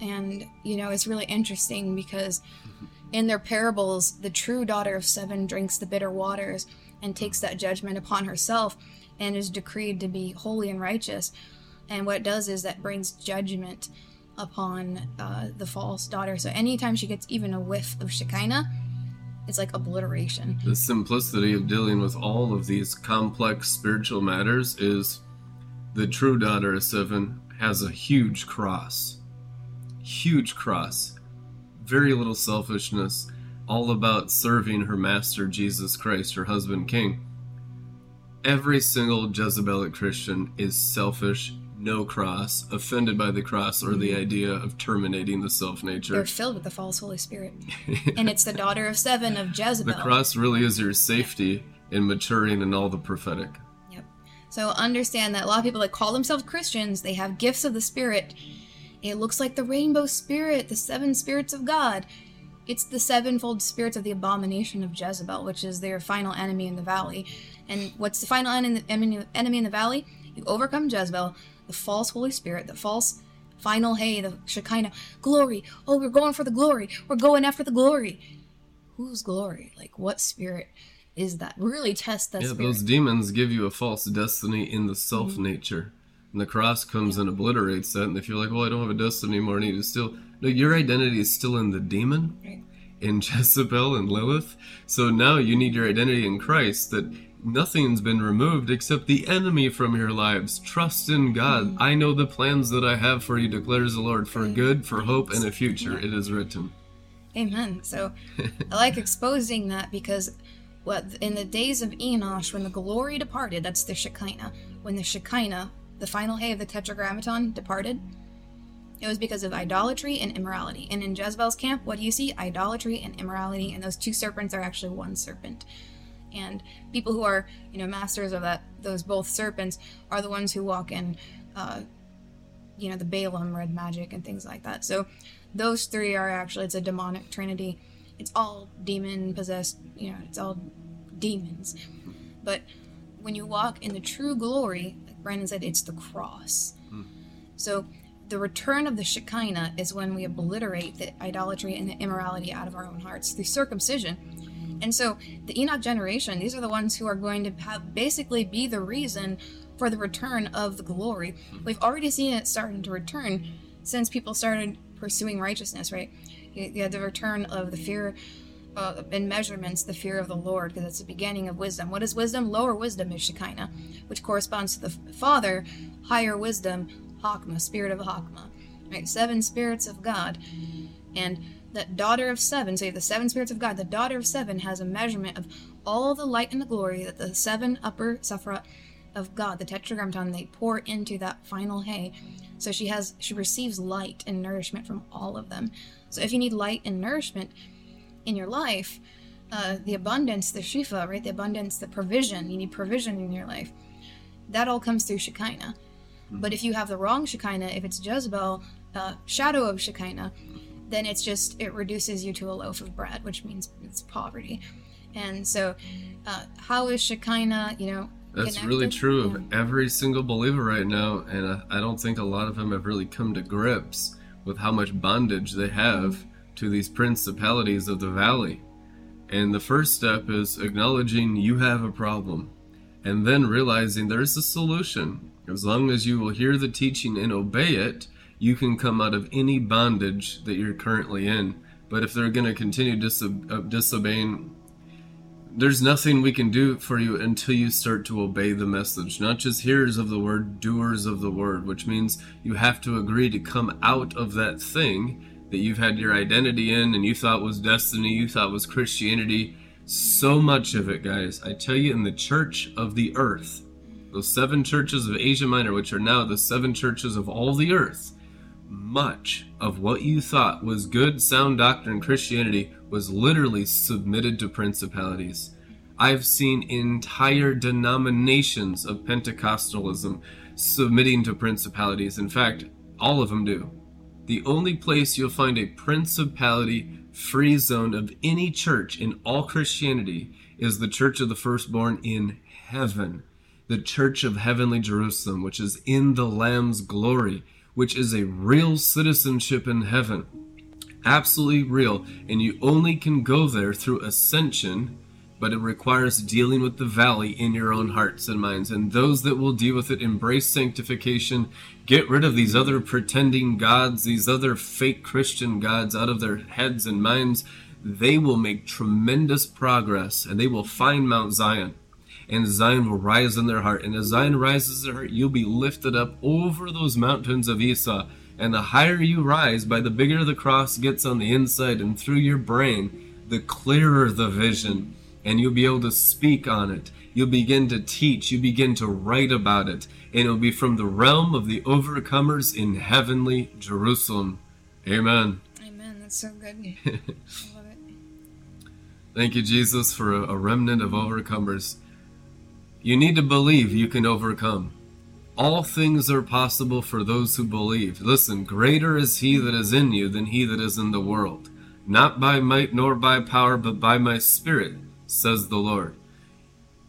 And you know, it's really interesting because in their parables, the true daughter of seven drinks the bitter waters and takes that judgment upon herself and is decreed to be holy and righteous. And what it does is that brings judgment upon uh, the false daughter. So anytime she gets even a whiff of Shekinah, it's like obliteration. The simplicity of dealing with all of these complex spiritual matters is the true daughter of seven has a huge cross. Huge cross. Very little selfishness, all about serving her master Jesus Christ, her husband king. Every single Jezebelic Christian is selfish, no cross, offended by the cross or the mm-hmm. idea of terminating the self nature. They're filled with the false Holy Spirit. and it's the daughter of seven of Jezebel. The cross really is your safety in maturing in all the prophetic. Yep. So understand that a lot of people that call themselves Christians, they have gifts of the Spirit. It looks like the rainbow spirit, the seven spirits of God. It's the sevenfold spirits of the abomination of Jezebel, which is their final enemy in the valley. And what's the final enemy enemy in the valley? You overcome Jezebel, the false Holy Spirit, the false final hey, the Shekinah glory. Oh, we're going for the glory. We're going after the glory. Whose glory? Like what spirit is that? Really test that Yeah, spirit. those demons give you a false destiny in the self Mm-hmm. nature. And the cross comes and obliterates that. And if you're like, well, I don't have a destiny anymore, I need to still. No, your identity is still in the demon, Right. in Jezebel and Lilith. So now you need your identity in Christ that nothing's been removed except the enemy from your lives. Trust in God. I know the plans that I have for you, declares the Lord, for good, for hope, and a future. It is written. Amen. So I like exposing that because what in the days of Enosh, when the glory departed, that's the Shekinah. When the Shekinah, the final hay of the Tetragrammaton, departed, it was because of idolatry and immorality. And in Jezebel's camp, what do you see? Idolatry and immorality, and those two serpents are actually one serpent. And people who are, you know, masters of that, those both serpents, are the ones who walk in, uh, you know, the Balaam red magic and things like that. So those three are actually it's a demonic trinity. It's all demon possessed, you know, it's all demons. But when you walk in the true glory, like Brandon said, it's the cross. So the return of the Shekinah is when we obliterate the idolatry and the immorality out of our own hearts through circumcision. And so the Enoch generation, these are the ones who are going to have basically be the reason for the return of the glory. We've already seen it starting to return since people started pursuing righteousness, right? You, had the return of the fear uh, in measurements, the fear of the Lord, because it's the beginning of wisdom. What is wisdom? Lower wisdom is Shekinah, which corresponds to the Father. Higher wisdom, Hakma, spirit of Hakma. Right? Seven spirits of God. And that daughter of seven, so you have the seven spirits of God, the daughter of seven has a measurement of all the light and the glory that the seven upper Sephirot of God, the Tetragrammaton, they pour into that final hay. So she has she receives light and nourishment from all of them. So if you need light and nourishment in your life, uh, the abundance, the shefa, right? The abundance, the provision. You need provision in your life. That all comes through Shekinah. But if you have the wrong Shekinah, if it's Jezebel, uh, shadow of Shekinah, then it's just it reduces you to a loaf of bread, which means it's poverty. And so, uh, how is Shekinah? You know, That's really connected? true Yeah. of every single believer right now, and I, I don't think a lot of them have really come to grips with how much bondage they have to these principalities of the valley. And the first step is acknowledging you have a problem, and then realizing there is a solution. As long as you will hear the teaching and obey it, you can come out of any bondage that you're currently in. But if they're going to continue uh, disobeying there's nothing we can do for you until you start to obey the message. Not just hearers of the word, doers of the word, which means you have to agree to come out of that thing that you've had your identity in and you thought was destiny, you thought was Christianity. So much of it, guys, I tell you, in the church of the earth, those seven churches of Asia Minor, which are now the seven churches of all the earth, much of what you thought was good, sound doctrine Christianity was literally submitted to principalities. I've seen entire denominations of Pentecostalism submitting to principalities. In fact, all of them do. The only place you'll find a principality free zone of any church in all Christianity is the Church of the Firstborn in heaven, the Church of Heavenly Jerusalem, which is in the Lamb's glory, which is a real citizenship in heaven. Absolutely real, and you only can go there through ascension but it requires dealing with the valley in your own hearts and minds. And those that will deal with it embrace sanctification, get rid of these other pretending gods, these other fake Christian gods out of their heads and minds. they will make tremendous progress and they will find Mount Zion. And Zion will rise in their heart. And as Zion rises in their heart, you'll be lifted up over those mountains of Esau. And the higher you rise, by the bigger the cross gets on the inside and through your brain, the clearer the vision. And you'll be able to speak on it. You'll begin to teach. You begin to write about it. And it'll be from the realm of the overcomers in heavenly Jerusalem. Amen. Amen. That's so good. I love it. Thank you, Jesus, for a, a remnant of overcomers. You need to believe you can overcome. All things are possible for those who believe. Listen, greater is he that is in you than he that is in the world. Not by might nor by power, but by my spirit, says the Lord.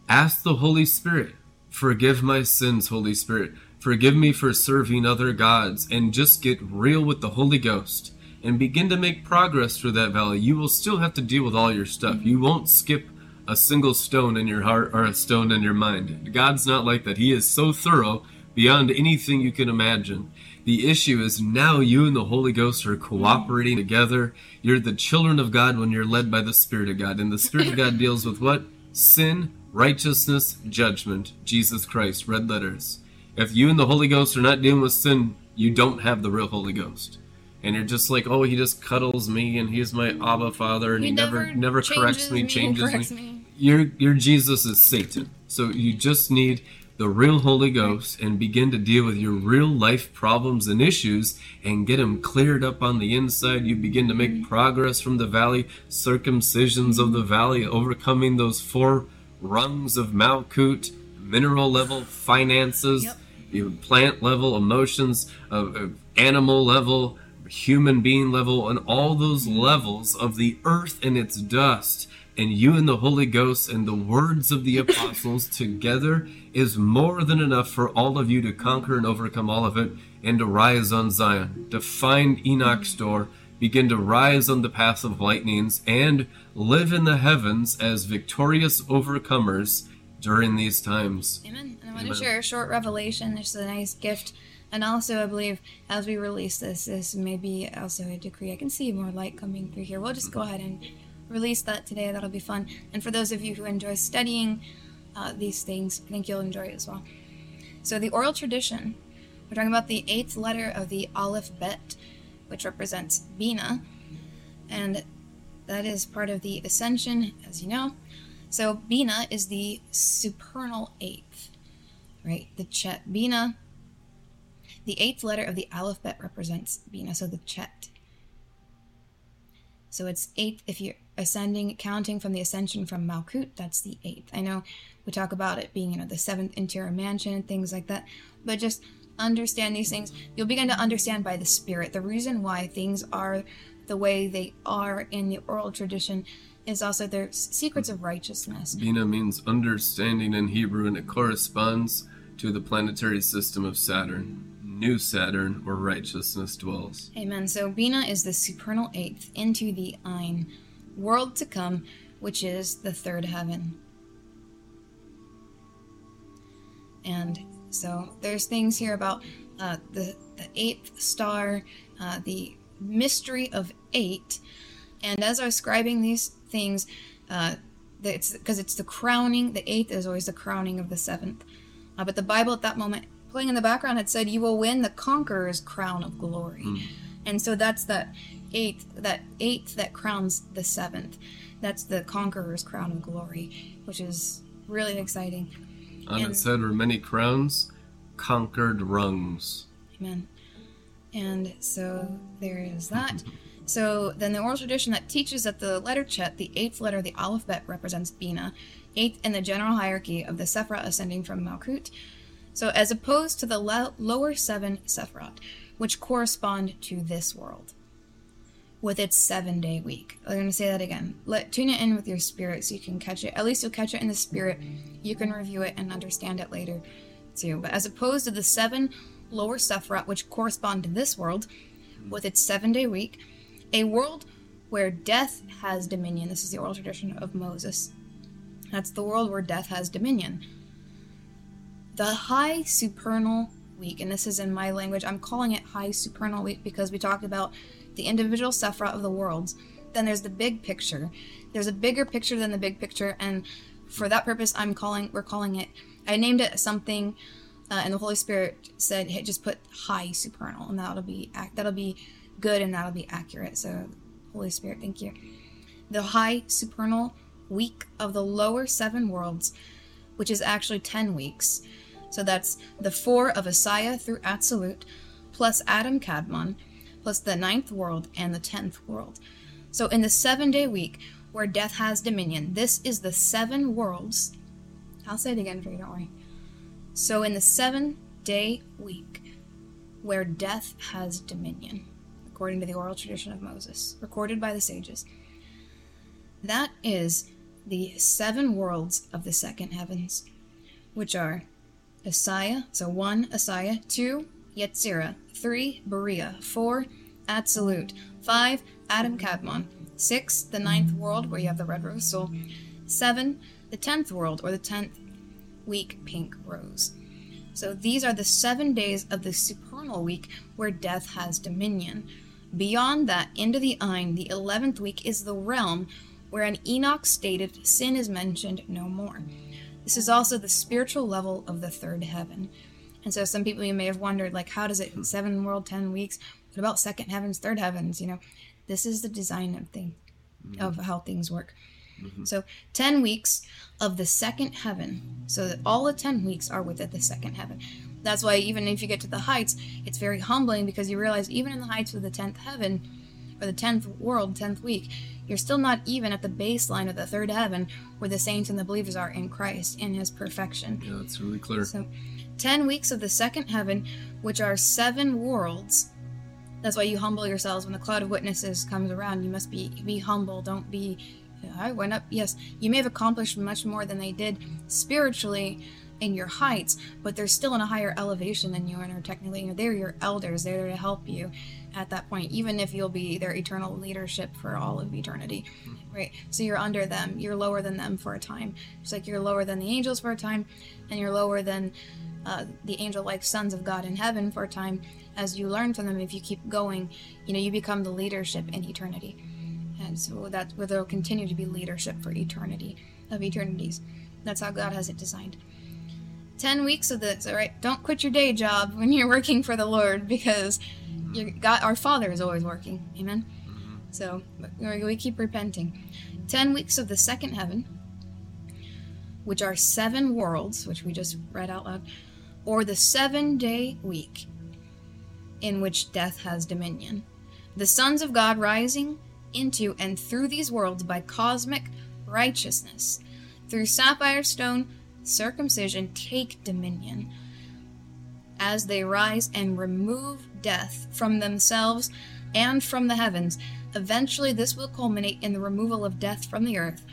Ask the Holy Spirit, forgive my sins, Holy Spirit. Forgive me for serving other gods, and just get real with the Holy Ghost and begin to make progress through that valley. You will still have to deal with all your stuff. You won't skip a single stone in your heart or a stone in your mind. God's not like that. He is so thorough beyond anything you can imagine. The issue is now you and the Holy Ghost are cooperating together. You're the children of God when you're led by the Spirit of God. And the Spirit of God deals with what? Sin, righteousness, judgment. Jesus Christ, red letters. If you and the Holy Ghost are not dealing with sin, you don't have the real Holy Ghost. And you're just like, oh, he just cuddles me and he's my Abba Father and he, He never never never corrects me, me, changes corrects me. me. Your your Jesus is Satan. So you just need the real Holy Ghost and begin to deal with your real life problems and issues and get them cleared up on the inside. You begin to make progress from the valley, circumcisions of the valley, overcoming those four rungs of Malkut, mineral level, finances, Yep. plant level, emotions, uh, uh, animal level, human being level, and all those levels of the earth and its dust. And you and the Holy Ghost and the words of the apostles together is more than enough for all of you to conquer and overcome all of it and to rise on Zion, to find Enoch's door, begin to rise on the path of lightnings, and live in the heavens as victorious overcomers during these times. Amen. And I want Amen. to share a short revelation. There's a nice gift. And also, I believe as we release this, this may be also a decree. I can see more light coming through here. We'll just go ahead and release that today. That'll be fun. And for those of you who enjoy studying uh, these things, I think you'll enjoy it as well. So, the oral tradition, we're talking about the eighth letter of the Aleph Bet, which represents Bina. And that is part of the ascension, as you know. So, Bina is the supernal eighth, right? The Chet. Bina, the eighth letter of the alphabet represents Bina, so the Chet. So it's eighth if you're ascending, counting from the ascension from Malkut, that's the eighth. I know we talk about it being, you know, the seventh interior mansion and things like that, but just understand these things. You'll begin to understand by the Spirit the reason why things are the way they are in the oral tradition is also their secrets of righteousness. Bina means understanding in Hebrew, and it corresponds to the planetary system of Saturn, New Saturn, where righteousness dwells. Amen. So Bina is the supernal eighth into the Ein, world to come, which is the third heaven. And so there's things here about uh, the the eighth star, uh, the mystery of eight, and as I was scribing these things, uh, it's because it's the crowning. The eighth is always the crowning of the seventh. Uh, but the Bible at that moment, playing in the background, had said, "You will win the conqueror's crown of glory," and so that's that eighth, that eighth that crowns the seventh. That's the conqueror's crown of glory, which is really exciting. On And- its head were many crowns, conquered rungs. Amen. And so there is that. So then the oral tradition that teaches that the letter Chet, the eighth letter of the alphabet, represents Bina, eighth in the general hierarchy of the Sephirot ascending from Malkut. So as opposed to the lo- lower seven Sephirot, which correspond to this world, with its seven day week. I'm going to say that again. Let tune it in with your spirit so you can catch it. At least you'll catch it in the spirit. You can review it and understand it later too. But as opposed to the seven lower Sephiroth, which correspond to this world, with its seven day week, a world where death has dominion. This is the oral tradition of Moses. That's the world where death has dominion. The high supernal week, and this is in my language, I'm calling it high supernal week because we talked about the individual Sephra of the worlds then there's the big picture. There's a bigger picture than the big picture, and for that purpose, I'm calling. We're calling it. I named it something, uh, and the Holy Spirit said, "Hey, just put high supernal, and that'll be that'll be good, and that'll be accurate." So, Holy Spirit, thank you. The high supernal week of the lower seven worlds, which is actually ten weeks. So that's the four of Asaya through Absolute, plus Adam Kadmon, plus the ninth world and the tenth world. So in the seven day week where death has dominion, this is the seven worlds. I'll say it again for you, don't worry. So in the seven day week where death has dominion, according to the oral tradition of Moses, recorded by the sages, that is the seven worlds of the second heavens, which are Asaya, so one Asaya, two Yetzirah, three Beriah, four Absolute, five Adam Kadmon, six the ninth world where you have the red rose soul, seven the tenth world or the tenth week pink rose. So these are the seven days of the supernal week where death has dominion. Beyond that, into the Ein, the eleventh week is the realm where an Enoch stated sin is mentioned no more. This is also the spiritual level of the third heaven. And so some people you may have wondered, like, how does it hmm. seven world, ten weeks? What about second heavens, third heavens? You know, this is the design of thing hmm. of how things work. Mm-hmm. So ten weeks of the second heaven. So that all the ten weeks are within the second heaven. That's why even if you get to the heights, it's very humbling because you realize even in the heights of the tenth heaven, or the tenth world, tenth week, you're still not even at the baseline of the third heaven where the saints and the believers are in Christ in his perfection. Yeah, that's really clear. So, 10 weeks of the second heaven, which are seven worlds. That's why you humble yourselves when the cloud of witnesses comes around. You must be be humble. Don't be I went up. Yes, you may have accomplished much more than they did spiritually in your heights, but they're still in a higher elevation than you and are technically you know, they're your elders. They're there to help you at that point, even if you'll be their eternal leadership for all of eternity. Hmm. Right? So you're under them, you're lower than them for a time. It's like you're lower than the angels for a time, and you're lower than uh, the angel like sons of God in heaven for a time. As you learn from them, if you keep going, you know, you become the leadership in eternity. And so that where there'll continue to be leadership for eternity of eternities. That's how God has it designed. 10 weeks of this, all right? Don't quit your day job when you're working for the Lord because you God, our Father is always working. Amen? So we keep repenting. 10 weeks of the second heaven, which are seven worlds, which we just read out loud, or the seven day week in which death has dominion. The sons of God rising into and through these worlds by cosmic righteousness, through sapphire stone circumcision, take dominion as they rise and remove death from themselves and from the heavens. Eventually, this will culminate in the removal of death from the earth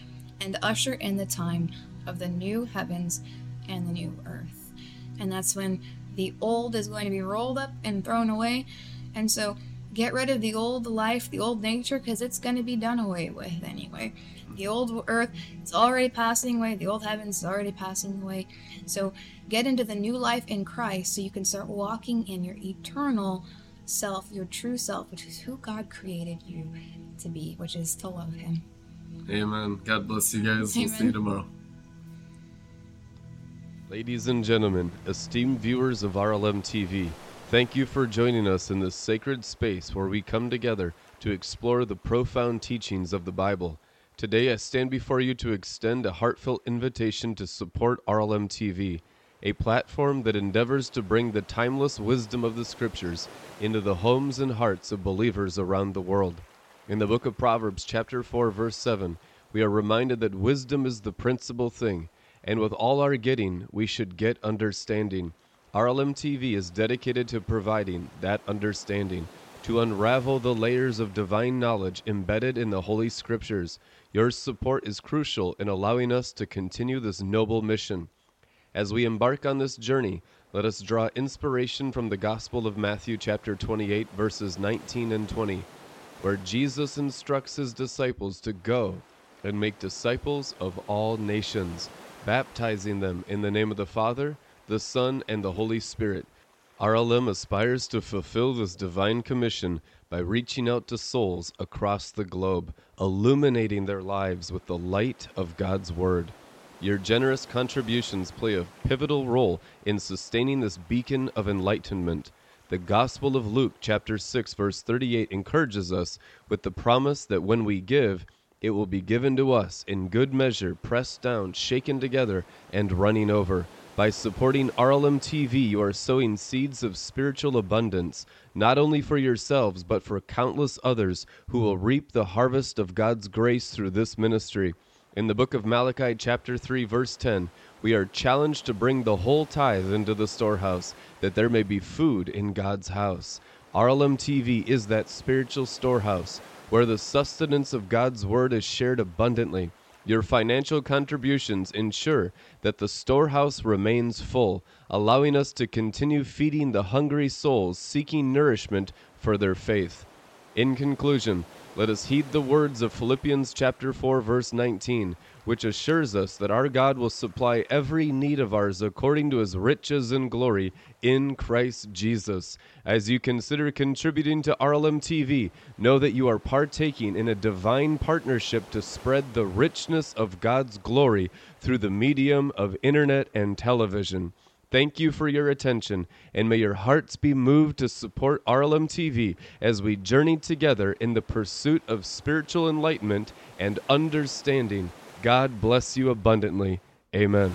and usher in the time of the new heavens and the new earth. And that's when the old is going to be rolled up and thrown away. And so, get rid of the old life, the old nature, because it's going to be done away with anyway. The old earth is already passing away, the old heavens is already passing away. So, get into the new life in Christ so you can start walking in your eternal self, your true self, which is who God created you to be, which is to love Him. Amen. God bless you guys. We'll see you tomorrow. Ladies and gentlemen, esteemed viewers of RLM TV, thank you for joining us in this sacred space where we come together to explore the profound teachings of the Bible. Today, I stand before you to extend a heartfelt invitation to support RLM TV, a platform that endeavors to bring the timeless wisdom of the Scriptures into the homes and hearts of believers around the world. In the book of Proverbs, chapter 4, verse 7, we are reminded that wisdom is the principal thing, and with all our getting, we should get understanding. RLM TV is dedicated to providing that understanding, to unravel the layers of divine knowledge embedded in the Holy Scriptures. Your support is crucial in allowing us to continue this noble mission. As we embark on this journey, let us draw inspiration from the Gospel of Matthew, chapter 28, verses 19 and 20, where Jesus instructs his disciples to go and make disciples of all nations, baptizing them in the name of the Father, the Son, and the Holy Spirit, RLM aspires to fulfill this divine commission by reaching out to souls across the globe, illuminating their lives with the light of God's Word. Your generous contributions play a pivotal role in sustaining this beacon of enlightenment. The Gospel of Luke, chapter 6, verse 38, encourages us with the promise that when we give, it will be given to us in good measure, pressed down, shaken together, and running over. By supporting RLM TV, you are sowing seeds of spiritual abundance, not only for yourselves, but for countless others who will reap the harvest of God's grace through this ministry. In the book of Malachi, chapter 3, verse 10, we are challenged to bring the whole tithe into the storehouse, that there may be food in God's house. RLM TV is that spiritual storehouse where the sustenance of God's word is shared abundantly. Your financial contributions ensure that the storehouse remains full, allowing us to continue feeding the hungry souls seeking nourishment for their faith. In conclusion, let us heed the words of Philippians chapter 4 verse 19, which assures us that our God will supply every need of ours according to his riches and glory in Christ Jesus. As you consider contributing to RLM TV, know that you are partaking in a divine partnership to spread the richness of God's glory through the medium of internet and television. Thank you for your attention, and may your hearts be moved to support RLM TV as we journey together in the pursuit of spiritual enlightenment and understanding. God bless you abundantly. Amen.